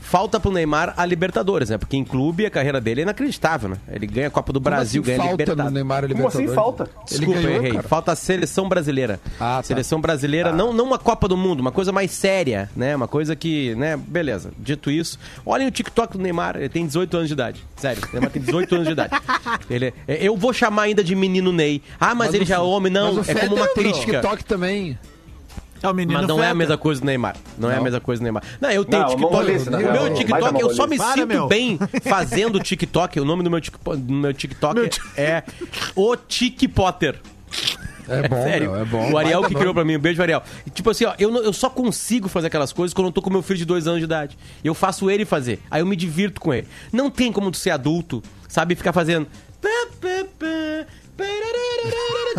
Falta pro Neymar a Libertadores, né? Porque em clube a carreira dele é inacreditável, né? Ele ganha a Copa do Brasil, Como assim ganha a falta Libertadores. no Neymar a Como Libertadores? assim falta? Ele Desculpa, ganhou, errei. cara. Falta a seleção brasileira. Ah, tá. Seleção brasileira, não, não uma Copa do Mundo, uma coisa mais séria, né? Uma coisa que, né? Beleza. Dito isso, olhem o TikTok do Neymar, ele tem 18 anos de idade. Sério, o Neymar tem 18 anos de idade. Ele, é- eu vou chamar ainda de menino Ney. Ah, mas, ele o- já é homem, não. mas o É como uma Federer no crítica. TikTok também. É o menino Mas não é a Feta. mesma coisa do Neymar. Não, é a Não. mesma coisa do Neymar. Não, eu tenho Não, TikTok. mongolice, na o real. meu TikTok, eu só me sinto meu. bem fazendo TikTok. O nome do meu, do meu TikTok Meu é o Tiki Potter. É bom, Sério. meu, é bom. O Ariel que criou pra mim. Um beijo, Ariel. E, tipo assim, ó, eu, não- eu só consigo fazer aquelas coisas quando eu tô com meu filho de dois anos de idade. Eu faço ele fazer. Aí eu me divirto com ele. Não tem como tu ser adulto, sabe? Ficar fazendo.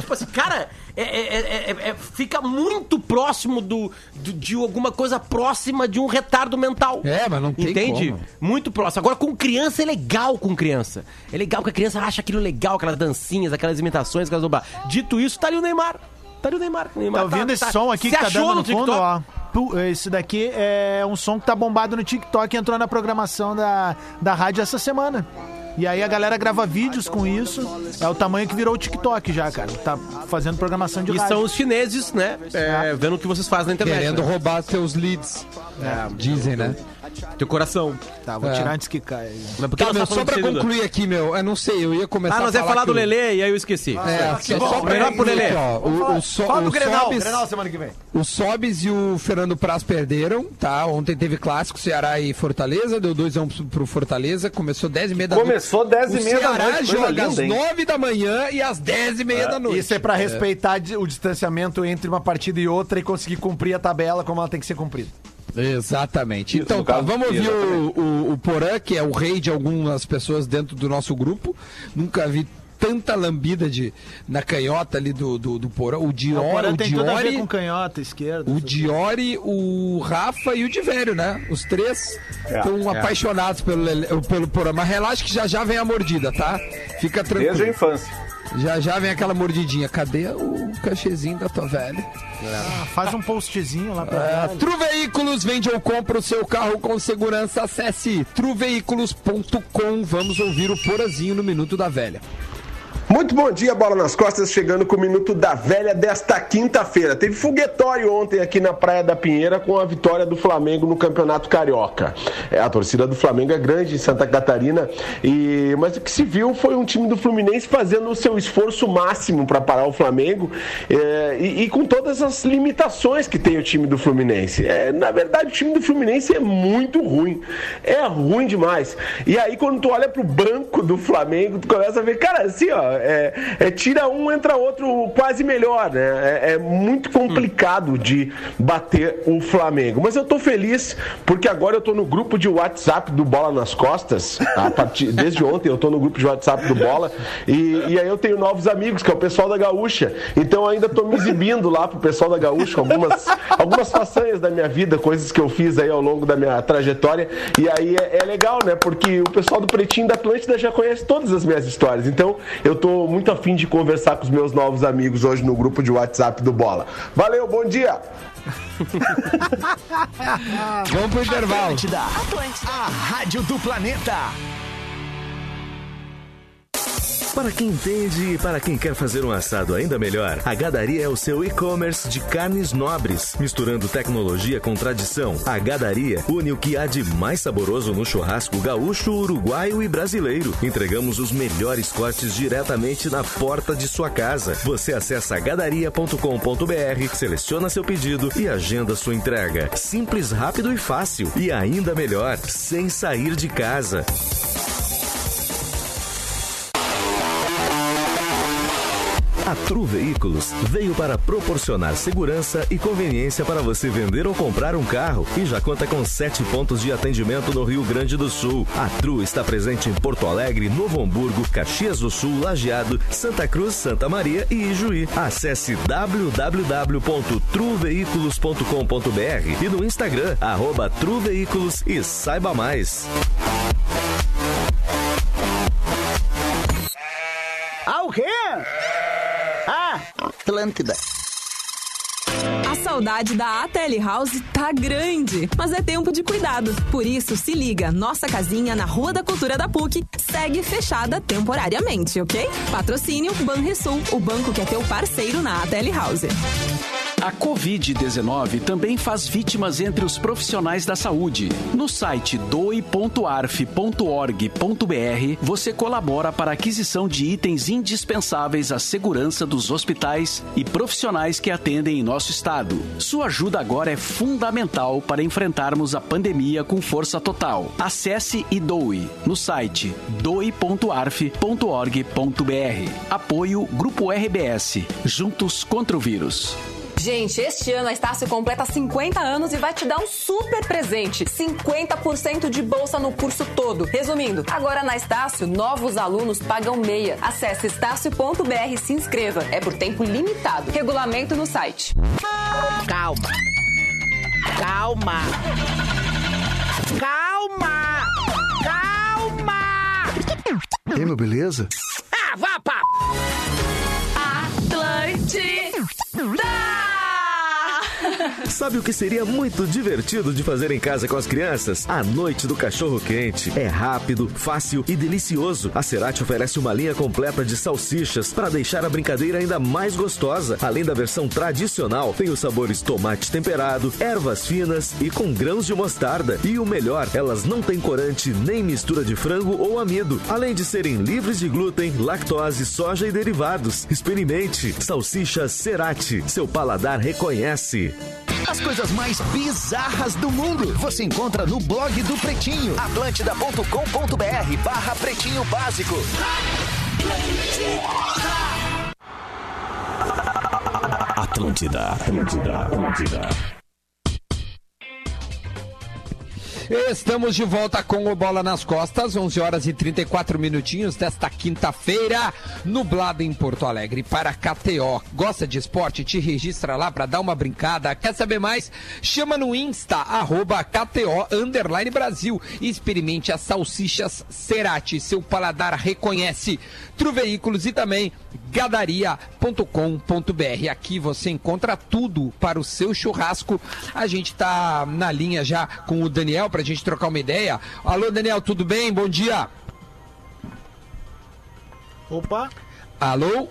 Tipo assim, cara, é- é- é- é- é- fica muito próximo do, do- de alguma coisa próxima de um retardo mental. É, mas não tem Entende? como. Muito próximo. Agora, com criança é legal com criança. É legal que a criança acha aquilo legal, aquelas dancinhas, aquelas imitações, aquelas. Dito isso, tá ali o Neymar. Tá ali o Neymar. O Neymar Tá ouvindo esse som aqui que tá dando no no fundo, TikTok. ó. Esse daqui é um som que tá bombado no TikTok e entrou na programação da, da rádio essa semana. E aí a galera grava vídeos com isso. É o tamanho que virou o TikTok já, cara. Tá fazendo programação de E rádio. são os chineses, né? é, vendo o que vocês fazem na internet. Querendo né? roubar seus leads. Dizem, né? Teu coração. Tá, vou É. tirar antes que caia. Mas por que Tá, nós meu, tá só falando pra disso aí, Duda? concluir aqui, meu, eu não sei, eu ia começar Ah, nós a ia falar do que o- Lelê e aí eu esqueci. É, só, só pra Melhor pro concluir Lelê. aqui, ó, o, o, so, Fala do o Grenal, Sobis- Grenal semana que vem. O Sobis e o Fernando Praz perderam, tá? Ontem teve clássico, Ceará e Fortaleza, deu 2x1 pro, pro Fortaleza, começou 10h30 da noite. Começou 10 e O meia da Ceará noite, coisa joga às linda, hein? 9 da manhã e às 10h30 da noite. Isso é pra respeitar di- o distanciamento entre uma partida e outra e conseguir cumprir a tabela como ela tem que ser cumprida. Exatamente. Então tá, vamos ouvir o, o, o Porã, que é o rei de algumas pessoas dentro do nosso grupo. Nunca vi tanta lambida de, na canhota ali do, do, do Porã. O O Diori, Porã o tem tudo a ver Diori, com canhota, esquerda. o Diori, o Rafa e o Divério, né? Os três estão apaixonados pelo, pelo Porã. Mas relaxa que já já vem a mordida, tá? Fica Desde a tranquilo. infância. Já já vem aquela mordidinha. Cadê o cachezinho da tua velha? Ah, faz um postzinho lá pra É, ela. Tru Veículos vende ou compra o seu carro com segurança. Acesse truveículos.com. Vamos ouvir o Porazinho no Minuto da Velha. Muito bom dia, bola nas costas, chegando com o minuto da velha desta quinta-feira. Teve foguetório ontem aqui na Praia da Pinheira com a vitória do Flamengo no Campeonato Carioca. É, a torcida do Flamengo é grande em Santa Catarina, e mas o que se viu foi um time do Fluminense fazendo o seu esforço máximo para parar o Flamengo é, e, e com todas as limitações que tem o time do Fluminense. É, na verdade, o time do Fluminense é muito ruim. É ruim demais. E aí, quando tu olha pro banco do Flamengo, tu começa a ver, cara, assim, ó, é, é, tira um, entra outro quase melhor, né? É, é muito complicado de bater o Flamengo. Mas eu tô feliz porque agora eu tô no grupo de WhatsApp do Bola nas Costas. Partir, desde ontem eu tô no grupo de WhatsApp do Bola. E, e aí eu tenho novos amigos, que é o pessoal da Gaúcha. Então ainda tô me exibindo lá pro pessoal da Gaúcha, algumas, algumas façanhas da minha vida, coisas que eu fiz aí ao longo da minha trajetória. E aí é, é legal, né? Porque o pessoal do Pretinho da Atlântida já conhece todas as minhas histórias. Então eu tô muito afim de conversar com os meus novos amigos hoje no grupo de WhatsApp do Bola. Valeu, bom dia! Vamos pro intervalo. Atlântida, a rádio do planeta. Para quem entende e para quem quer fazer um assado ainda melhor, a Gadaria é o seu e-commerce de carnes nobres. Misturando tecnologia com tradição, a Gadaria une o que há de mais saboroso no churrasco gaúcho, uruguaio e brasileiro. Entregamos os melhores cortes diretamente na porta de sua casa. Você acessa gadaria.com.br, seleciona seu pedido e agenda sua entrega. Simples, rápido e fácil. E ainda melhor, sem sair de casa. A Tru Veículos veio para proporcionar segurança e conveniência para você vender ou comprar um carro e já conta com sete pontos de atendimento no Rio Grande do Sul. A Tru está presente em Porto Alegre, Novo Hamburgo, Caxias do Sul, Lajeado, Santa Cruz, Santa Maria e Ijuí. Acesse www.truveículos.com.br e no Instagram, arroba Tru Veículos e saiba mais. Ah, o quê? Atlântida. A saudade da ATL House tá grande, mas é tempo de cuidado. Por isso, se liga, nossa casinha na Rua da Cultura da PUC segue fechada temporariamente, ok? Patrocínio Banrisul, o banco que é teu parceiro na ATL House. A Covid-19 também faz vítimas entre os profissionais da saúde. No site doe.arf.org.br, você colabora para a aquisição de itens indispensáveis à segurança dos hospitais e profissionais que atendem em nosso estado. Sua ajuda agora é fundamental para enfrentarmos a pandemia com força total. Acesse e doe no site doe.arf.org.br. Apoio Grupo RBS. Juntos contra o vírus. Gente, este ano a Estácio completa 50 anos e vai te dar um super presente: 50% de bolsa no curso todo. Resumindo, agora na Estácio, novos alunos pagam meia. Acesse estácio.br e se inscreva. É por tempo limitado. Regulamento no site. Calma. Calma. Calma. Calma. Ei, meu, beleza? Ah, vá, pá. Sabe o que seria muito divertido de fazer em casa com as crianças? A noite do cachorro quente. É rápido, fácil e delicioso. A Cerati oferece uma linha completa de salsichas para deixar a brincadeira ainda mais gostosa. Além da versão tradicional, tem os sabores tomate temperado, ervas finas e com grãos de mostarda. E o melhor, elas não têm corante nem mistura de frango ou amido. Além de serem livres de glúten, lactose, soja e derivados. Experimente. Salsicha Cerati. Seu paladar reconhece. As coisas mais bizarras do mundo você encontra no blog do Pretinho. Atlântida.com.br barra Pretinho Básico. Atlântida, Atlântida, Atlântida. Estamos de volta com o Bola nas Costas, 11 horas e 34 minutinhos desta quinta-feira, nublado em Porto Alegre para KTO. Gosta de esporte? Te registra lá para dar uma brincada. Quer saber mais? Chama no Insta, arroba KTO Underline Brasil experimente as salsichas Cerati. Seu paladar reconhece. Tru Veículos e também gadaria.com.br. Aqui você encontra tudo para o seu churrasco. A gente está na linha já com o Daniel para a gente trocar uma ideia. Alô, Daniel, tudo bem? Bom dia. Opa. Alô?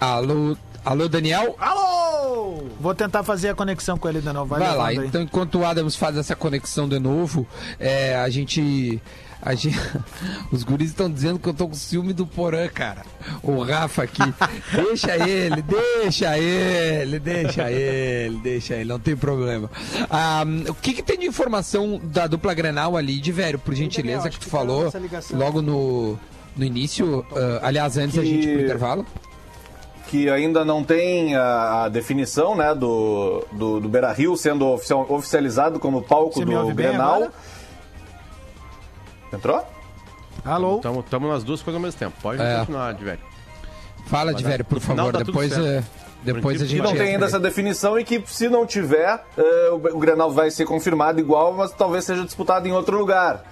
Alô? Alô, Daniel? Alô! Vou tentar fazer a conexão com ele de novo. Vai, Vai lá, aí. então enquanto o Adams faz essa conexão de novo, é, a gente. A gente os guris estão dizendo que eu tô com ciúme do Porã, cara. O Rafa aqui. deixa ele, deixa ele, deixa ele, deixa ele, não tem problema. Ah, o que, que tem de informação da dupla Grenal ali, de velho, por gentileza, que tu falou logo no, no início? ah, aliás, antes da Que- gente ir pro intervalo. que ainda não tem a, a definição né, do, do, do Beira Rio sendo oficial- oficializado como palco Você do Grenal. agora? Entrou? Alô? Estamos nas duas coisas ao mesmo tempo. Pode É. continuar, de velho. Fala, de velho, por favor. tá Depois, eh, depois a Que gente. não tem ainda essa definição e que se não tiver, eh, o, o Grenal vai ser confirmado igual, mas talvez seja disputado em outro lugar.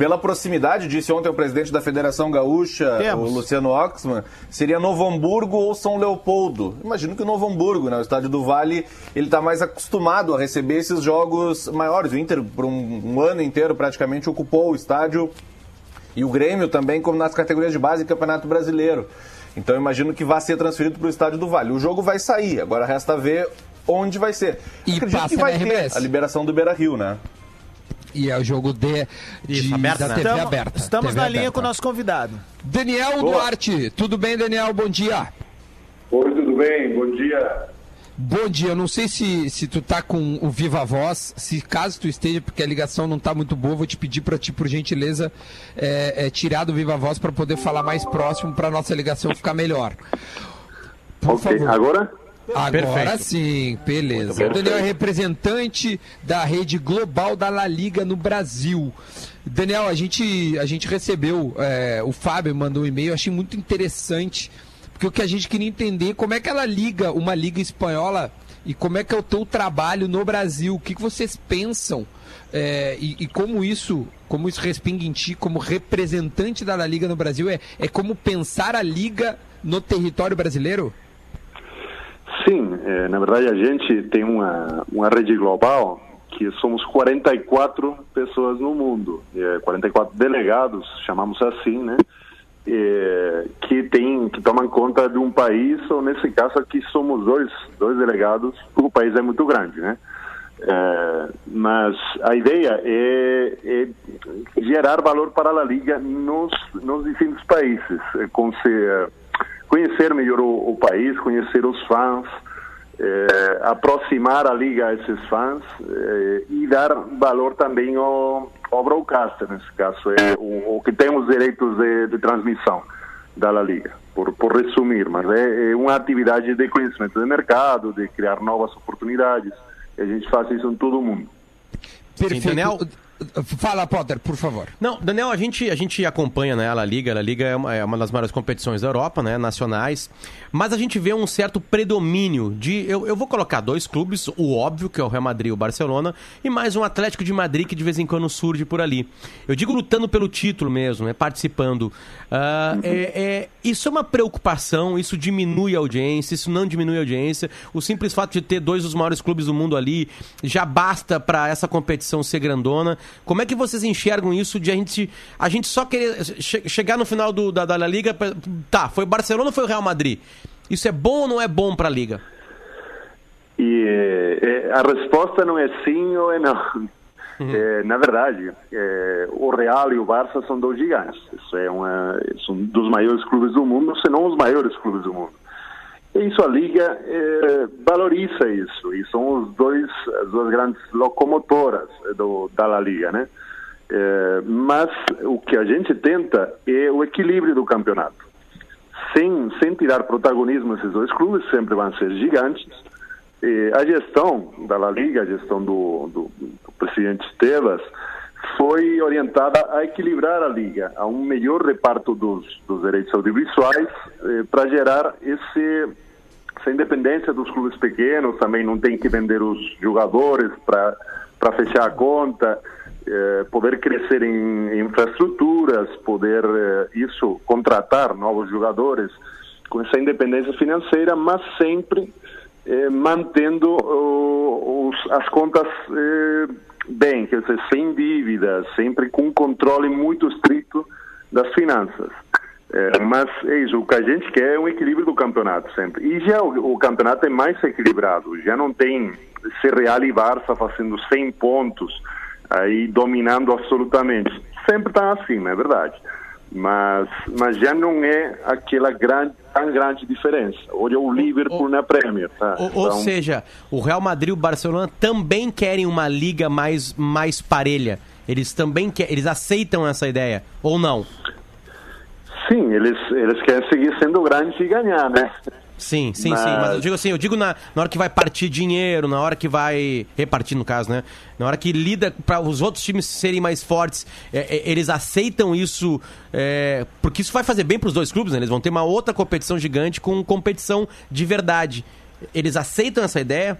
Pela proximidade, disse ontem o presidente da Federação Gaúcha, Temos. o Luciano Oxman, seria Novo Hamburgo ou São Leopoldo. Imagino que o Novo Hamburgo, né? O estádio do Vale, ele está mais acostumado a receber esses jogos maiores. O Inter, por um, um ano inteiro, praticamente ocupou o estádio e o Grêmio também, como nas categorias de base do Campeonato Brasileiro. Então imagino que vai ser transferido para o Estádio do Vale. O jogo vai sair, agora resta ver onde vai ser. E Acredito passa que vai na ter a liberação do Beira Rio, né? E é o jogo de, de- aberto, da né? TV Estamos, aberta. estamos TV na linha aberta. com o nosso convidado. Daniel Boa. Duarte. Tudo bem, Daniel? Bom dia. Oi, tudo bem? Bom dia. Bom dia. Eu não sei se, se tu tá com o Viva Voz. Se caso tu esteja, porque a ligação não tá muito boa, vou te pedir para ti, por gentileza, é, é, tirar do Viva Voz para poder falar mais próximo para nossa ligação ficar melhor. Por ok, favor. agora? Agora Perfeito. sim, beleza. O Daniel é representante da rede global da La Liga no Brasil. Daniel, a gente, a gente recebeu, é, o Fábio mandou um e-mail, eu achei muito interessante, porque o que a gente queria entender, como é que ela liga uma liga espanhola e como é que é o teu trabalho no Brasil, o que, que vocês pensam é, e, e como isso, como isso respinga em ti, como representante da La Liga no Brasil, é, é como pensar a liga no território brasileiro? Sim, eh, na verdade a gente tem uma, uma rede global que somos 44 pessoas no mundo, eh, 44 delegados, chamamos assim, né? Eh, que tem que tomam conta de um país, ou nesse caso aqui somos dois, dois delegados, o país é muito grande, né? Eh, mas a ideia é, é gerar valor para a liga nos, nos distintos países, com se, conhecer melhor o, o país, conhecer os fãs, eh, aproximar a liga a esses fãs eh, e dar valor também ao, ao broadcaster, nesse caso, é o, o que tem os direitos de, de transmissão da La Liga, por, por resumir, mas é, é uma atividade de conhecimento de mercado, de criar novas oportunidades, e a gente faz isso em todo o mundo. Perfeito. Fala, Potter, por favor. Não, Daniel, a gente, a gente acompanha né, a La Liga. A La Liga é uma, é uma das maiores competições da Europa, né, nacionais. Mas a gente vê um certo predomínio de. Eu, eu vou colocar dois clubes, o óbvio, que é o Real Madrid e o Barcelona, e mais um Atlético de Madrid que de vez em quando surge por ali. Eu digo lutando pelo título mesmo, né, participando. Ah, é, é- isso é uma preocupação, isso diminui a audiência, isso não diminui a audiência. O simples fato de ter dois dos maiores clubes do mundo ali já basta para essa competição ser grandona. Como é que vocês enxergam isso de a gente, a gente só querer che- chegar no final do- da, da La Liga? Tá, foi Barcelona ou foi o Real Madrid? Isso é bom ou não é bom para a Liga? E eh, a resposta não é sim ou é não. Eh, na verdade, eh, o Real e o Barça são dois gigantes. Isso é uma, são dos maiores clubes do mundo, se não os maiores clubes do mundo. E isso a Liga eh, valoriza isso. E são os dois, as duas grandes locomotoras do, da La Liga, né? Eh, mas o que a gente tenta é o equilíbrio do campeonato sem, sem tirar protagonismo esses dois clubes, sempre vão ser gigantes. E a gestão da La Liga, a gestão do, do, do presidente Tebas, foi orientada a equilibrar a liga, a um melhor reparto dos, dos direitos audiovisuais, eh, para gerar esse, essa independência dos clubes pequenos, também não tem que vender os jogadores para fechar a conta, eh, poder crescer em, infraestruturas, poder eh, isso contratar novos jogadores com essa independência financeira, mas sempre eh, mantendo oh, os, as contas eh, bem, quer dizer, sem dívidas, sempre com um controle muito estrito das finanças. É, mas é isso, o que a gente quer é um equilíbrio do campeonato sempre. E já o, o campeonato é mais equilibrado, já não tem ser Real e Barça fazendo 100 pontos, aí dominando absolutamente. Sempre está assim, não é verdade? Mas, mas já não é aquela grande, tão grande diferença. Olha o Liverpool na Premier. Tá? Ou, ou Então, seja, o Real Madrid e o Barcelona também querem uma liga mais, mais parelha. Eles também que, eles aceitam essa ideia, ou não? Sim, eles, eles querem seguir sendo grandes e ganhar, né? Sim, sim, Mas- sim. Mas eu digo assim, eu digo na, na hora que vai partir dinheiro, na hora que vai repartir, no caso, né? Na hora que lida para os outros times serem mais fortes, é, é, eles aceitam isso, é, porque isso vai fazer bem para os dois clubes, né? Eles vão ter uma outra competição gigante com competição de verdade. Eles aceitam essa ideia?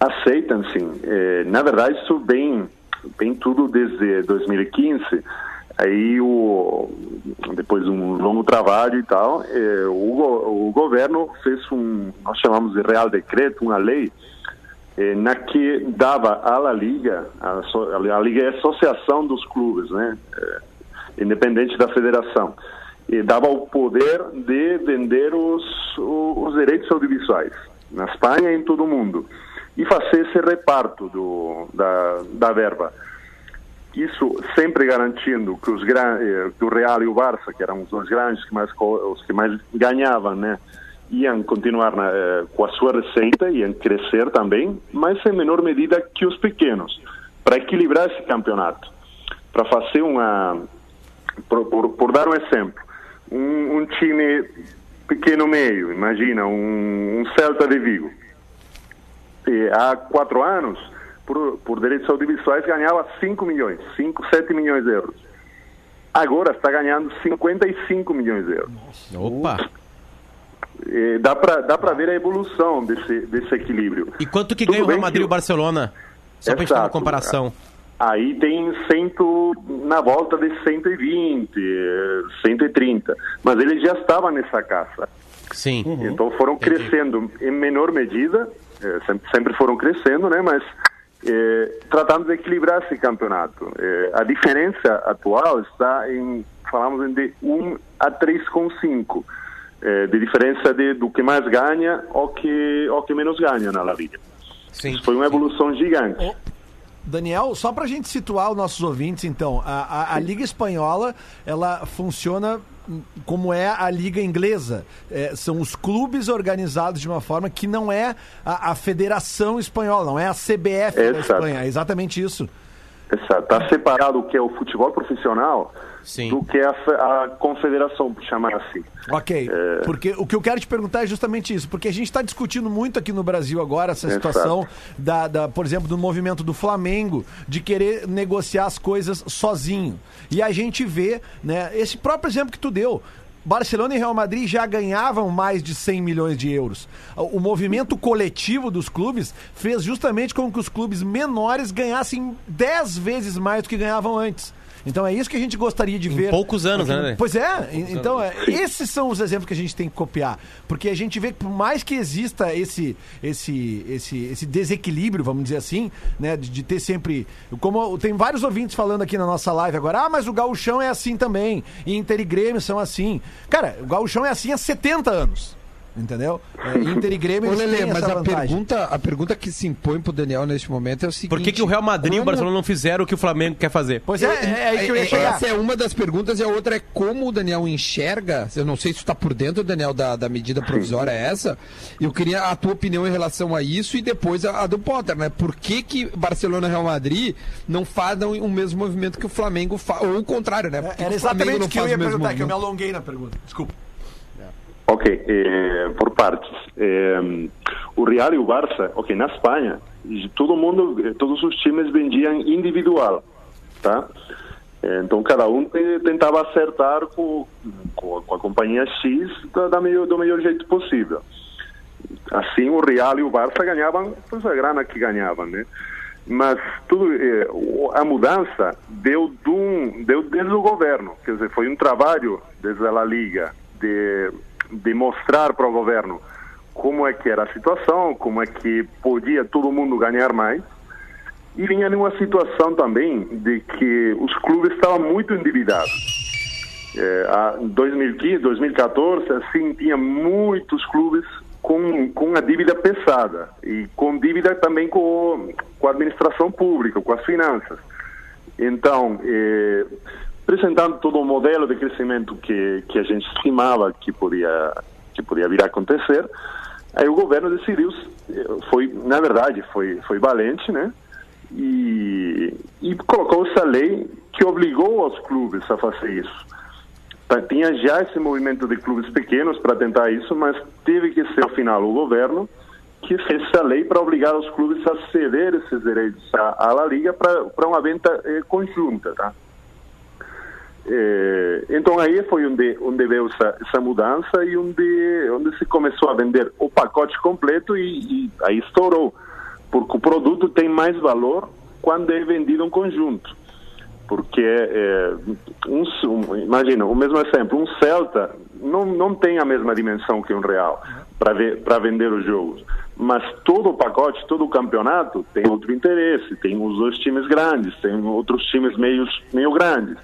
Aceitam, sim. É, na verdade, isso vem, vem tudo desde 2015. Aí, o, depois de um longo trabalho e tal, é, o, o governo fez um, nós chamamos de Real Decreto, uma lei, é, na que dava à La Liga, a, a Liga é a associação dos clubes, né? É, independente da federação, e dava o poder de vender os, os direitos audiovisuais na Espanha e em todo o mundo e fazer esse reparto do, da, da verba. Isso sempre garantindo que, os, eh, que o Real e o Barça, que eram os dois grandes que mais, os que mais ganhavam, né, iam continuar na, eh, com a sua receita, iam crescer também, mas em menor medida que os pequenos, para equilibrar esse campeonato, para fazer uma, por, por, por dar um exemplo, um, um time pequeno meio, imagina, um, um Celta de Vigo, e há quatro anos, por, por direitos audiovisuais, ganhava 5 milhões, 5, 7 milhões de euros. Agora está ganhando 55 milhões de euros. Opa! E dá para dá pra ver a evolução desse, desse equilíbrio. E quanto que Tudo ganha o Real Madrid e o Barcelona? Só pra gente ter uma comparação. Aí tem cento, na volta de 120, eh, 130. Mas eles já estavam nessa caça. Sim. Então foram crescendo em menor medida, eh, sempre, sempre foram crescendo, né? Mas eh, tratando de equilibrar esse campeonato. Eh, a diferença atual está em, falamos de 1 a 3,5 eh, de diferença de, do que mais ganha ou que, ou que menos ganha na La Liga. Isso foi uma evolução gigante. Daniel, só pra gente situar os nossos ouvintes, então, a, a- a Liga Espanhola, ela funciona como é a Liga Inglesa. É, são os clubes organizados de uma forma que não é a, a Federação Espanhola, não é a CBF da Exato. Espanha. É exatamente isso. Está separado o que é o futebol profissional do que é a, a confederação, por chamar assim. Ok, porque o que eu quero te perguntar é justamente isso, porque a gente está discutindo muito aqui no Brasil agora essa situação da, da, por exemplo, do movimento do Flamengo de querer negociar as coisas sozinho. E a gente vê, né, esse próprio exemplo que tu deu. Barcelona e Real Madrid já ganhavam mais de 100 milhões de euros. O movimento coletivo dos clubes fez justamente com que os clubes menores ganhassem 10 vezes mais do que ganhavam antes. Então é isso que a gente gostaria de ver. poucos anos, no- né? Pois é, então é, esses são os exemplos que a gente tem que copiar, porque a gente vê que por mais que exista esse esse esse, esse desequilíbrio, vamos dizer assim, né, de, de ter sempre, como tem vários ouvintes falando aqui na nossa live agora, ah, mas o gauchão é assim também, e Inter e Grêmio são assim. Cara, o gauchão é assim há 70 anos. Entendeu? É, Inter e Grêmio Ô, Lelê, mas a vantagem. pergunta, a pergunta que se impõe pro Daniel neste momento é o seguinte... Por que, que o Real Madrid e o Barcelona não fizeram o que o Flamengo quer fazer? Pois é, é aí que eu ia chegar. Essa é uma das perguntas e a outra é como o Daniel enxerga. Eu não sei se tu tá por dentro, Daniel, da, da medida provisória é essa. Eu queria a tua opinião em relação a isso e depois a, a do Potter, né? Por que, que Barcelona e Real Madrid não fazem o mesmo movimento que o Flamengo faz? Ou o contrário, né? Era exatamente o que eu ia perguntar, que eu me alonguei na pergunta. Desculpa. Ok, eh, por partes. Eh, o Real e o Barça, ok, na Espanha, todo mundo, eh, todos os times vendiam individual, tá? Eh, Então cada um te- tentava acertar com, com, a- com a companhia X da, da melhor, do melhor jeito possível. Assim o Real e o Barça ganhavam pois, a grana que ganhavam, né? Mas tudo, eh, a mudança deu, de um, deu desde o governo, quer dizer, foi um trabalho desde a Liga de, de mostrar para o governo como é que era a situação, como é que podia todo mundo ganhar mais. E vinha numa situação também de que os clubes estavam muito endividados. É, a- em 2015, 2014, assim, tinha muitos clubes com, com a dívida pesada e com dívida também com, com a administração pública, com as finanças. Então, eh, apresentando todo o modelo de crescimento que, que a gente estimava que podia, que podia vir a acontecer, aí o governo decidiu, foi, na verdade, foi, foi valente, né? E, e colocou essa lei que obrigou os clubes a fazer isso. Tá, Tinha já esse movimento de clubes pequenos para tentar isso, mas teve que ser, ao final, o governo que fez essa lei para obrigar os clubes a ceder esses direitos à, à La Liga para uma venda eh, conjunta, tá? Eh, então aí foi onde onde veio essa, essa mudança e onde onde se começou a vender o pacote completo e, e aí estourou. Porque o produto tem mais valor quando é vendido em conjunto. Porque é, um, um, imagina o mesmo exemplo um Celta não não tem a mesma dimensão que um Real para para vender os jogos. Mas todo o pacote todo o campeonato tem outro interesse tem os dois times grandes tem outros times meio meio grandes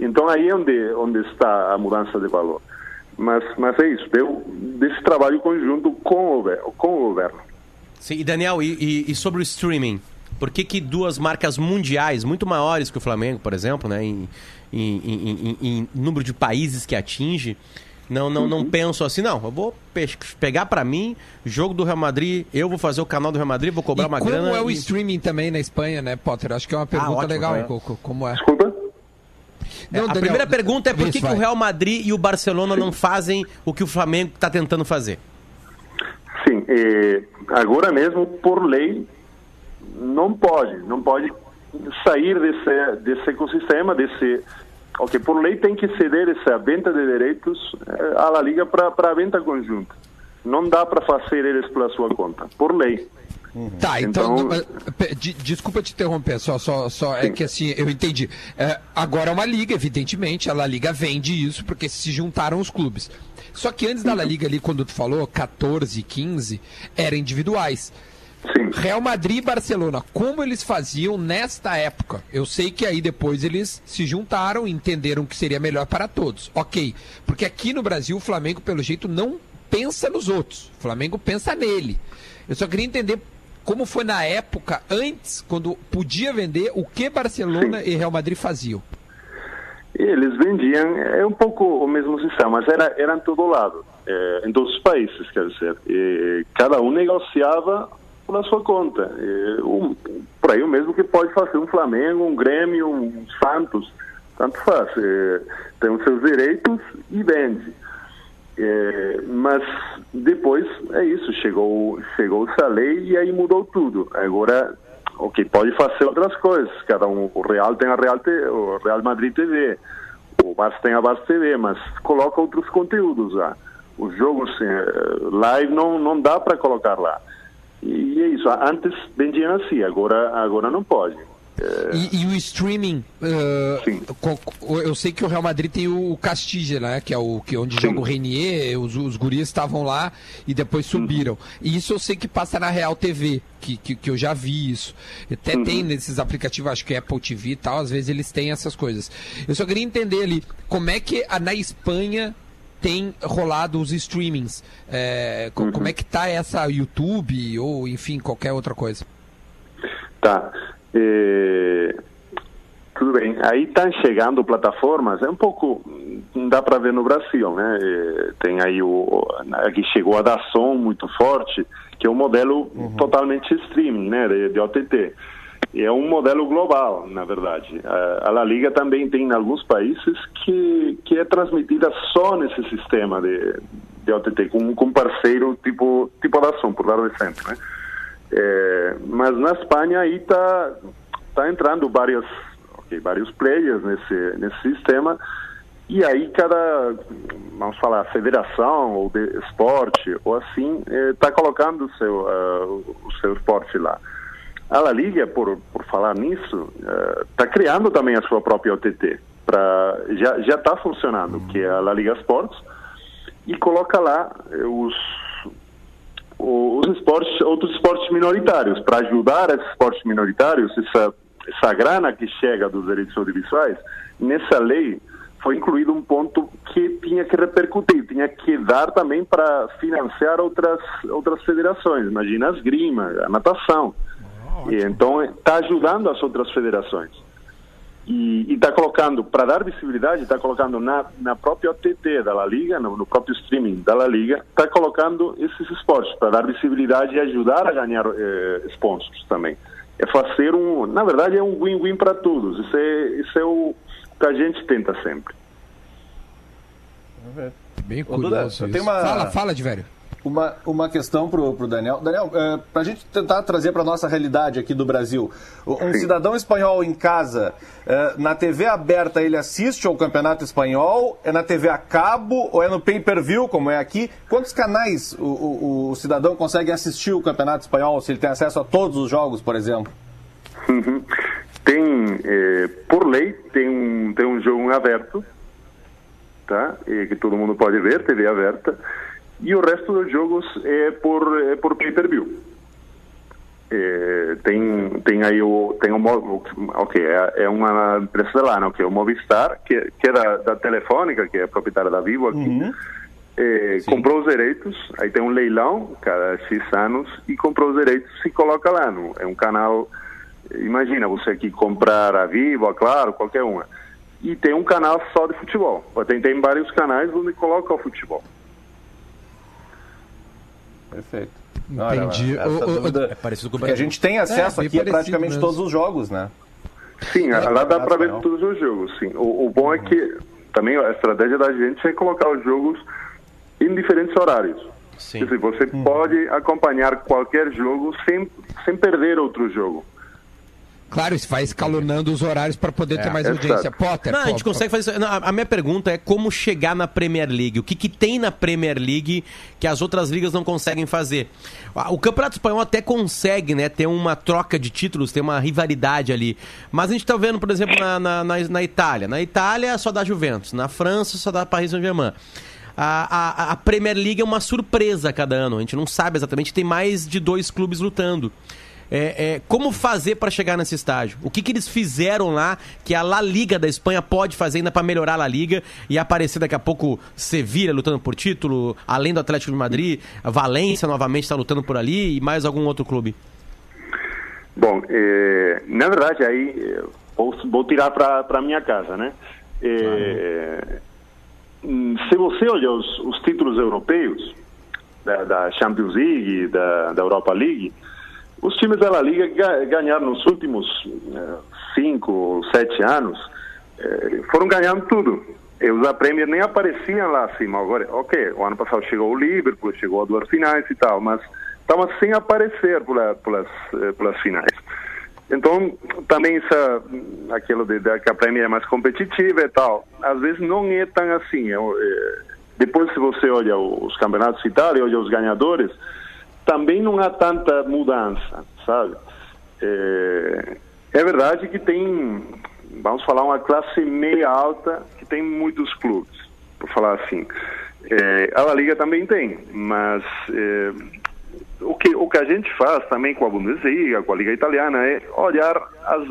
então aí é onde onde está a mudança de valor mas mas é isso deu desse trabalho conjunto com o governo com o governo Sim, e Daniel, e, e- e sobre o streaming? Por que, que duas marcas mundiais, muito maiores que o Flamengo, por exemplo, né, em, em- em- em- em número de países que atinge, não, não, não pensam assim, não, eu vou pe- pegar pra mim, jogo do Real Madrid, eu vou fazer o canal do Real Madrid, vou cobrar uma Como grana. é o e- streaming também na Espanha, né, Potter? Acho que é uma pergunta ótimo, legal, é. Coco. Como é? Desculpa? Não, a Daniel, primeira pergunta é por que, que o. Real Madrid e o Barcelona não fazem o que o Flamengo está tentando fazer? Sim, eh, agora mesmo, por lei, não pode, não pode sair desse, desse ecossistema, desse... Ok, por lei tem que ceder essa venda de direitos eh, à La Liga para a venda conjunta. Não dá para fazer eles pela sua conta, por lei. Tá, então, Então- de- desculpa te interromper, só, só, só é que assim, eu entendi. É, agora é uma liga, evidentemente, a La Liga vende isso porque se juntaram os clubes. Só que antes da La Liga ali, quando tu falou, 14, 15, eram individuais. Real Madrid e Barcelona, como eles faziam nesta época? Eu sei que aí depois eles se juntaram e entenderam que seria melhor para todos. Ok, porque aqui no Brasil o Flamengo, pelo jeito, não pensa nos outros. O Flamengo pensa nele. Eu só queria entender como foi na época, antes, quando podia vender, o que Barcelona e Real Madrid faziam. Eles vendiam, é um pouco o mesmo sistema, mas era, era em todo lado, eh, em todos os países, quer dizer. E cada um negociava pela sua conta. E, um, por aí o mesmo que pode fazer um Flamengo, um Grêmio, um Santos, tanto faz. Eh, tem os seus direitos e vende. Eh, mas depois é isso, chegou, chegou essa lei e aí mudou tudo. Agora, ok, pode fazer outras coisas. Cada um, o Real tem a Real, o Real Madrid TV, o Barça tem a Barça TV, mas coloca outros conteúdos lá. Os jogos eh, live não, não dá para colocar lá. E é isso. Antes vendiam assim, agora, agora não pode. E, e o streaming, co- eu sei que o Real Madrid tem o Castilla, né? Que é o que onde joga o Renier, os, os guris estavam lá e depois subiram. E isso eu sei que passa na Real TV, que, que, que eu já vi isso. Até tem nesses aplicativos, acho que Apple TV e tal, às vezes eles têm essas coisas. Eu só queria entender ali, como é que a- na Espanha tem rolado os streamings? É, co- Como é que tá essa YouTube ou enfim, qualquer outra coisa? Tá. Eh, tudo bem. Aí estão chegando plataformas, é um pouco, não dá para ver no Brasil, né? Eh, tem aí o, aqui chegou a Dazon muito forte, que é um modelo totalmente streaming, né, de, de OTT. E é um modelo global, na verdade. A, a La Liga também tem em alguns países que, que é transmitida só nesse sistema de, de OTT, com, com parceiro tipo, tipo a Dazon, por dar um exemplo, né? É, mas na Espanha aí tá tá entrando vários ok, vários players nesse nesse sistema. E aí cada vamos falar federação ou de esporte ou assim está colocando o seu ah, o seu esporte lá. A La Liga por por falar nisso está criando também a sua própria OTT para já já está funcionando que é a La Liga Sports e coloca lá os esportes, outros esportes minoritários, para ajudar esses esportes minoritários, essa, essa grana que chega dos direitos audiovisuais, nessa lei foi incluído um ponto que tinha que repercutir, tinha que dar também para financiar outras outras federações. Imagina a esgrima, a natação. E então está ajudando as outras federações e está colocando, para dar visibilidade, está colocando na, na própria OTT da La Liga, no, no próprio streaming da La Liga, está colocando esses esportes para dar visibilidade e ajudar a ganhar eh, sponsors também. É fazer um, na verdade, é um win-win para todos. Isso é, isso é o que a gente tenta sempre. Bem Ô, Duda, curioso eu isso. uma- Fala, fala de velho. Uma, uma questão pro, pro Daniel. Daniel, é, para a gente tentar trazer para nossa realidade aqui do Brasil, um cidadão espanhol em casa, é, na TV aberta ele assiste ao Campeonato Espanhol? É na TV a cabo ou é no pay-per-view, como é aqui? Quantos canais o, o- o cidadão consegue assistir o Campeonato Espanhol, se ele tem acesso a todos os jogos, por exemplo? Uhum. Tem, eh, por lei, tem um, tem um jogo aberto, tá? Eh, que todo mundo pode ver, TV aberta, e o resto dos jogos é por, é por pay-per-view. Eh, tem, tem aí o, tem o, ok, é, é uma empresa lá, não, que é o Movistar, que, que é da, da Telefônica, que é proprietária da Vivo aqui, eh, comprou os direitos, aí tem um leilão cada X anos e comprou os direitos e coloca lá. No, é um canal, imagina você aqui comprar a Vivo, a Claro, qualquer uma. E tem um canal só de futebol. Tem, tem vários canais onde coloca o futebol. Perfeito. Entendi. Essa O- o- dúvida- É parecido com o porque a Brasil. gente tem acesso É, aqui a praticamente mesmo. todos os jogos, né? Sim, lá dá para ver Espanhol. todos os jogos, sim. O, o bom é que também a estratégia da gente é colocar os jogos em diferentes horários. Sim. Quer dizer, você pode acompanhar qualquer jogo sem, sem perder outro jogo. Claro, isso vai escalonando os horários para poder ter mais exato. audiência. Potter, Não, a gente consegue fazer isso. Não, a minha pergunta é como chegar na Premier League. O que, que tem na Premier League que as outras ligas não conseguem fazer? O Campeonato Espanhol até consegue, né? Ter uma troca de títulos, ter uma rivalidade ali. Mas a gente tá vendo, por exemplo, na, na, na, na Itália. Na Itália só dá Juventus. Na França só dá Paris Saint-Germain. A, a, a Premier League é uma surpresa a cada ano. A gente não sabe exatamente. Tem mais de dois clubes lutando. É, é, como fazer para chegar nesse estágio? O que, que eles fizeram lá que a La Liga da Espanha pode fazer ainda para melhorar a La Liga e aparecer daqui a pouco Sevilha lutando por título, além do Atlético de Madrid, a Valência novamente está lutando por ali e mais algum outro clube? Bom, eh, na verdade, aí eh, vou, vou tirar para a minha casa, né? Eh, hum, Se você olha os, os títulos europeus, da, da Champions League, da, da Europa League, os times da Liga ga- ganharam nos últimos eh, cinco ou sete anos, eh, foram ganhando tudo. E os da Premier nem apareciam lá acima. Agora, ok, o ano passado chegou o Liverpool, chegou a duas finais e tal, mas estavam sem aparecer pela, pelas, eh, pelas finais. Então, também essa, aquilo de, de que a Premier é mais competitiva e tal, às vezes não é tão assim. Eu, eh, depois, se você olha os campeonatos e tal, e olha os ganhadores, também não há tanta mudança, sabe? É, é verdade que tem, vamos falar, uma classe meia alta que tem muitos clubes, por falar assim. É, a La Liga também tem, mas é, o, que, o que a gente faz também com a Bundesliga, com a Liga Italiana, é olhar, as,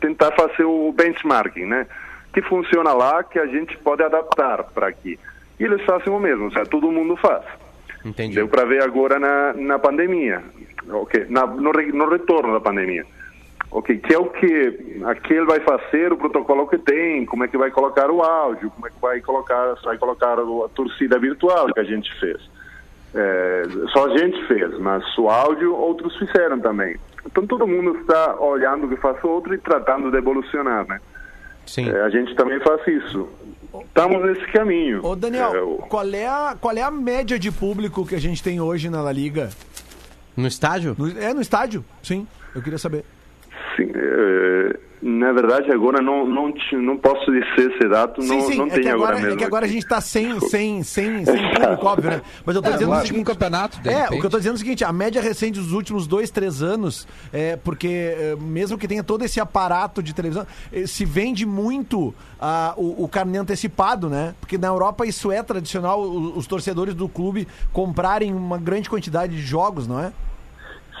tentar fazer o benchmarking, né? Que funciona lá, que a gente pode adaptar para aqui. E eles fazem o mesmo, seja, todo mundo faz. Entendi. Deu para ver agora na, na pandemia, ok? Na, no, no retorno da pandemia. Ok, que é o que aquele vai fazer, o protocolo que tem, como é que vai colocar o áudio, como é que vai colocar, vai colocar a torcida virtual que a gente fez. É, só a gente fez, mas o áudio outros fizeram também. Então todo mundo está olhando o que faz o outro e tratando de evolucionar, né? Sim. É, a gente também faz isso. Estamos nesse caminho. Ô, Daniel, É, o- qual, é a, qual é a média de público que a gente tem hoje na La Liga? No estádio? No- é, no estádio, sim. Eu queria saber. Sim, eh, na verdade agora não não te- não posso dizer esse dado, sim, não sim, não é que, tenho agora, agora, mesmo. é que agora a gente tá sem, sem, sem, sem público, óbvio, né? Mas eu tô É, dizendo o último seguinte- campeonato, de É, repente. o que eu tô dizendo é o seguinte, a média recente dos últimos dois, três anos, é porque é, mesmo que tenha todo esse aparato de televisão, eh, se vende muito ah, o, o carnê antecipado, né? Porque na Europa isso é tradicional, o- os torcedores do clube comprarem uma grande quantidade de jogos, não é?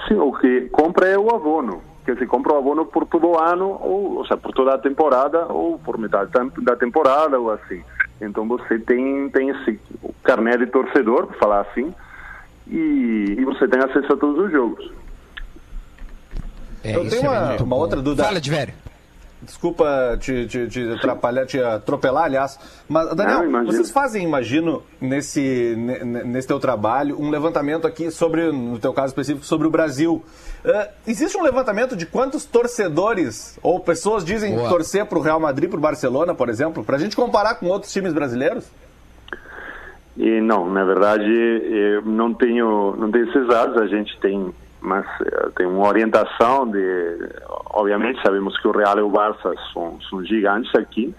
Sim, o que compra é o abono. Que se compra o abono por todo o ano, ou, ou seja, por toda a temporada, ou por metade da temporada, ou assim. Então você tem, tem esse carné de torcedor, para falar assim, e, e você tem acesso a todos os jogos. É, Eu isso tenho é uma, uma outra dúvida. Fala, de velho. Desculpa te, te, te atrapalhar, te atropelar, aliás. Mas, Daniel, Não, vocês fazem, imagino, nesse, ne- ne- nesse teu trabalho, um levantamento aqui sobre, no teu caso específico, sobre o Brasil. Eh, existe um levantamento de quantos torcedores ou pessoas dizem Boa. torcer para o Real Madrid, para o Barcelona, por exemplo, para a gente comparar com outros times brasileiros? E não, na verdade, eu não tenho, não tenho esses dados, a gente tem, mas eh, tem uma orientação de, obviamente sabemos que o Real e o Barça são, são gigantes aqui,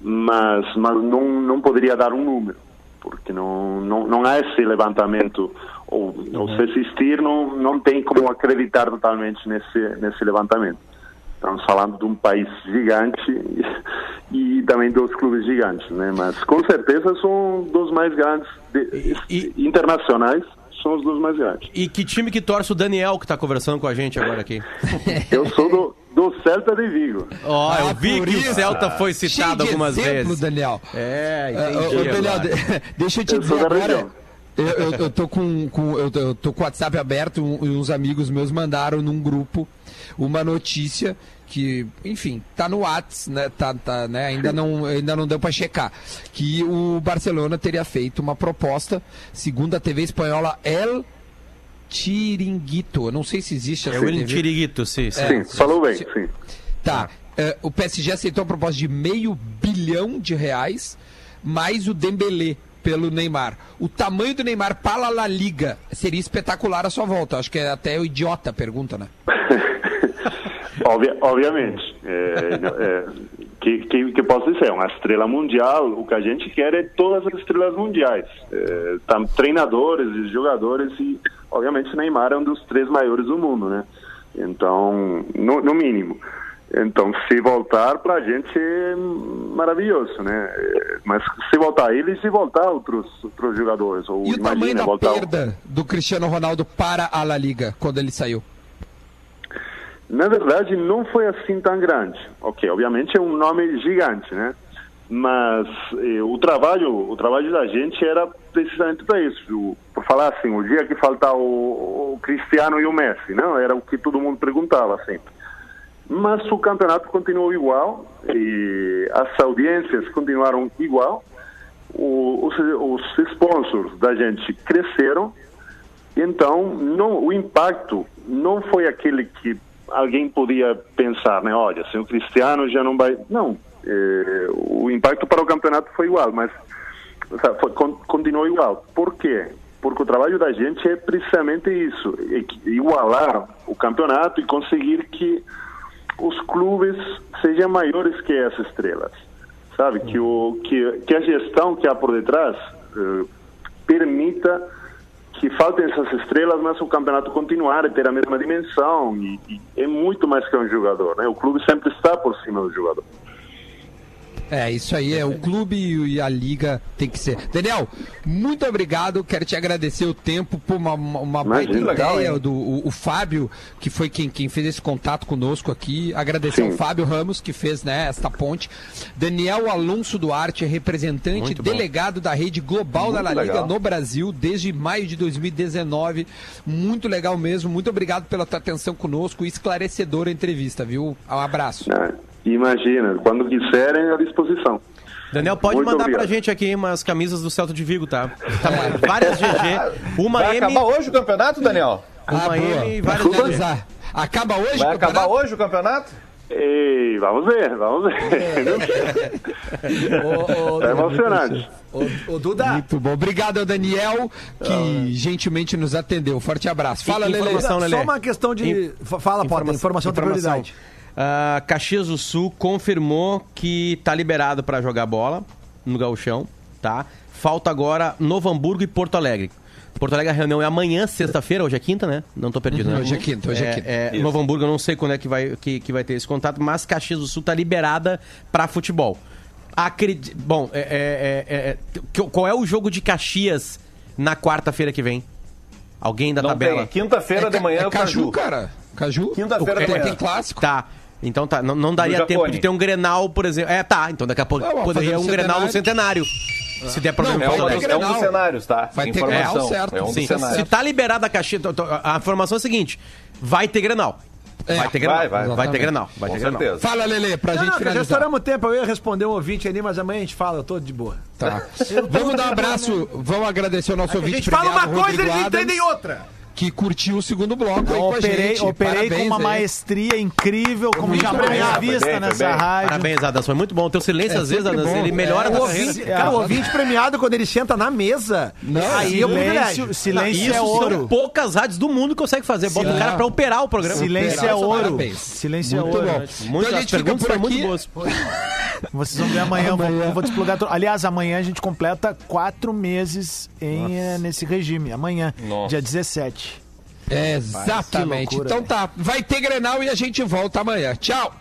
mas, mas não, não poderia dar um número, porque não, não, não há esse levantamento, ou, ou se existir, não, não tem como acreditar totalmente nesse, nesse levantamento. Estamos falando de um país gigante e, e também dos clubes gigantes, né? Mas com certeza são dos mais grandes de- internacionais, são os dos mais grandes. E que time que torce o Daniel que tá conversando com a gente agora aqui? Eu sou do, do Celta de Vigo. Ó, eu Ah, vi por que isso. o Celta foi Cheio citado de algumas exemplo, vezes. Daniel. É, Ah, entendi. ô, ô, Daniel, de- deixa eu te Eu sou dizer da agora. região. Eu, eu, eu tô com, com- eu, tô- eu tô com o WhatsApp aberto e uns amigos meus mandaram num grupo uma notícia que, enfim, tá no Whats, né? Tá, tá, né? Ainda não, ainda não deu para checar. Que o Barcelona teria feito uma proposta, segundo a TV espanhola El Chiringuito. Eu não sei se existe É essa o TV. Entiriguito, sim. sim. Sim, falou bem, sim. Tá. É, o PSG aceitou a proposta de meio bilhão de reais, mais o Dembélé pelo Neymar. O tamanho do Neymar para a La Liga seria espetacular a sua volta. Acho que é até o idiota a pergunta, né? Obvia- obviamente. É, é, que, que, que posso dizer? Uma estrela mundial, o que a gente quer é todas as estrelas mundiais. É, tam- treinadores e jogadores e, obviamente, Neymar é um dos três maiores do mundo, né? Então, no, no mínimo. Então, se voltar, para a gente é maravilhoso, né? É, Mas se voltar ele, se voltar outros, outros jogadores. Ou E o tamanho da voltar perda do Cristiano Ronaldo para a La Liga quando ele saiu? Na verdade, não foi assim tão grande. Ok, obviamente é um nome gigante, né? Mas eh, o trabalho, o trabalho da gente era precisamente para isso. Por falar assim, o dia que faltar o, o Cristiano e o Messi, não? Era o que todo mundo perguntava sempre. Mas o campeonato continuou igual e as audiências continuaram igual. O- os, os sponsors da gente cresceram então, não, o impacto não foi aquele que alguém podia pensar, né? Olha, assim, o Cristiano já não vai. Não. eh, o impacto para o campeonato foi igual, mas o sea, foi- con- continuou igual. Por quê? Porque o trabalho da gente é precisamente isso: equi- igualar o campeonato e conseguir que os clubes sejam maiores que essas estrelas. Sabe? Que, o, que, que a gestão que há por detrás eh, permita que faltem essas estrelas, mas o campeonato continuar a ter a mesma dimensão e, e é muito mais que um jogador, né? O clube sempre está por cima do jogador. É, isso aí é o clube e a liga tem que ser. Daniel, muito obrigado. Quero te agradecer o tempo por uma, uma, baita Imagina, legal, ideia hein? do o, o Fábio, que foi quem, quem fez esse contato conosco aqui. Agradecer Sim. ao Fábio Ramos, que fez né, esta ponte. Daniel Alonso Duarte, representante, Muito bom. delegado da rede global da La Muito Liga legal. no Brasil, desde maio de 2019. Muito legal mesmo. Muito obrigado pela tua atenção conosco. Esclarecedora entrevista, viu? Um abraço. né? Imagina, quando quiserem, à disposição. Daniel, pode Muito mandar pra obrigado. gente aqui umas camisas do Celta de Vigo, tá? tá várias GG, uma Vai M, acabar hoje o campeonato, Daniel? uma Ah, M e Pra várias GG. Acaba hoje Vai o acabar campeonato? hoje o campeonato? Ei, vamos ver, vamos ver. Tá emocionante. Ô, Duda, Muito bom. Obrigado ao Daniel, que gentilmente nos atendeu. Forte abraço. Fala, Lele. informação, só uma questão de. Fa- Fala, Potter, informação, de prioridade. Ah, Caxias do Sul confirmou que tá liberado pra jogar bola no gauchão, tá? Falta agora Novo Hamburgo e Porto Alegre. Porto Alegre a reunião é amanhã, sexta-feira, hoje é quinta, né? Não tô perdido, né? Hoje é quinta, hoje é quinta. É, Novo Hamburgo eu não sei quando é que vai, que, que vai ter esse contato, mas Caxias do Sul tá liberada pra futebol. Acredi... Bom, é, é, é, é, qual é o jogo de Caxias na quarta-feira que vem? Alguém da Não tabela? Quinta-feira de manhã é é o Caju, Caju. cara. Caju? Quinta-feira O- de manhã. Tem clássico. Tá. Então tá, não, não daria tempo de ter um Grenal, por exemplo. É, tá, então daqui a pouco Não, poderia um no Grenal no centenário. Se der problema. É, Vai uma é um dos cenários, tá? Vai ter Informação. Grenal, certo. É um dos Sim, cenários. se tá liberada a caixinha, a informação é a seguinte: vai ter Grenal. É, vai ter Grenal. vai, vai, vai ter. Grenal. Vai Com ter Grenal. certeza. Fala, Lele, pra Não, gente não, já finalizar. estouramos o tempo. Eu ia responder um ouvinte ali, mas amanhã a gente fala. Eu tô de boa. Tá. Vamos dar um abraço, vamos agradecer o nosso A ouvinte gente fala uma coisa, Rodrigo eles Adams, entendem outra. Que curtiu o segundo bloco aí Eu com a operei, gente. operei com Parabéns uma aí. maestria incrível, como Muito jamais bem, foi vista bem, nessa bem. rádio. Parabéns, Adams. Foi muito bom. Teu silêncio, É às vezes, bom. ele melhora É, a O ouvinte, carreira. cara, o ouvinte premiado, quando ele senta na mesa, aí é um privilégio. Silêncio, silêncio Isso é são ouro. poucas rádios do mundo que conseguem fazer. Bota o cara pra operar o programa. Silêncio é ouro. Parabéns. Silêncio é Muito ouro. bom. Muito, Então as gente fica perguntas foram muito boas. Vocês vão ver amanhã, eu vou, eu vou desplugar tudo. Aliás, amanhã a gente completa quatro meses em, eh, nesse regime. Amanhã, Nossa. dia 17. Exatamente. Então tá, vai ter Grenal e a gente volta amanhã. Tchau.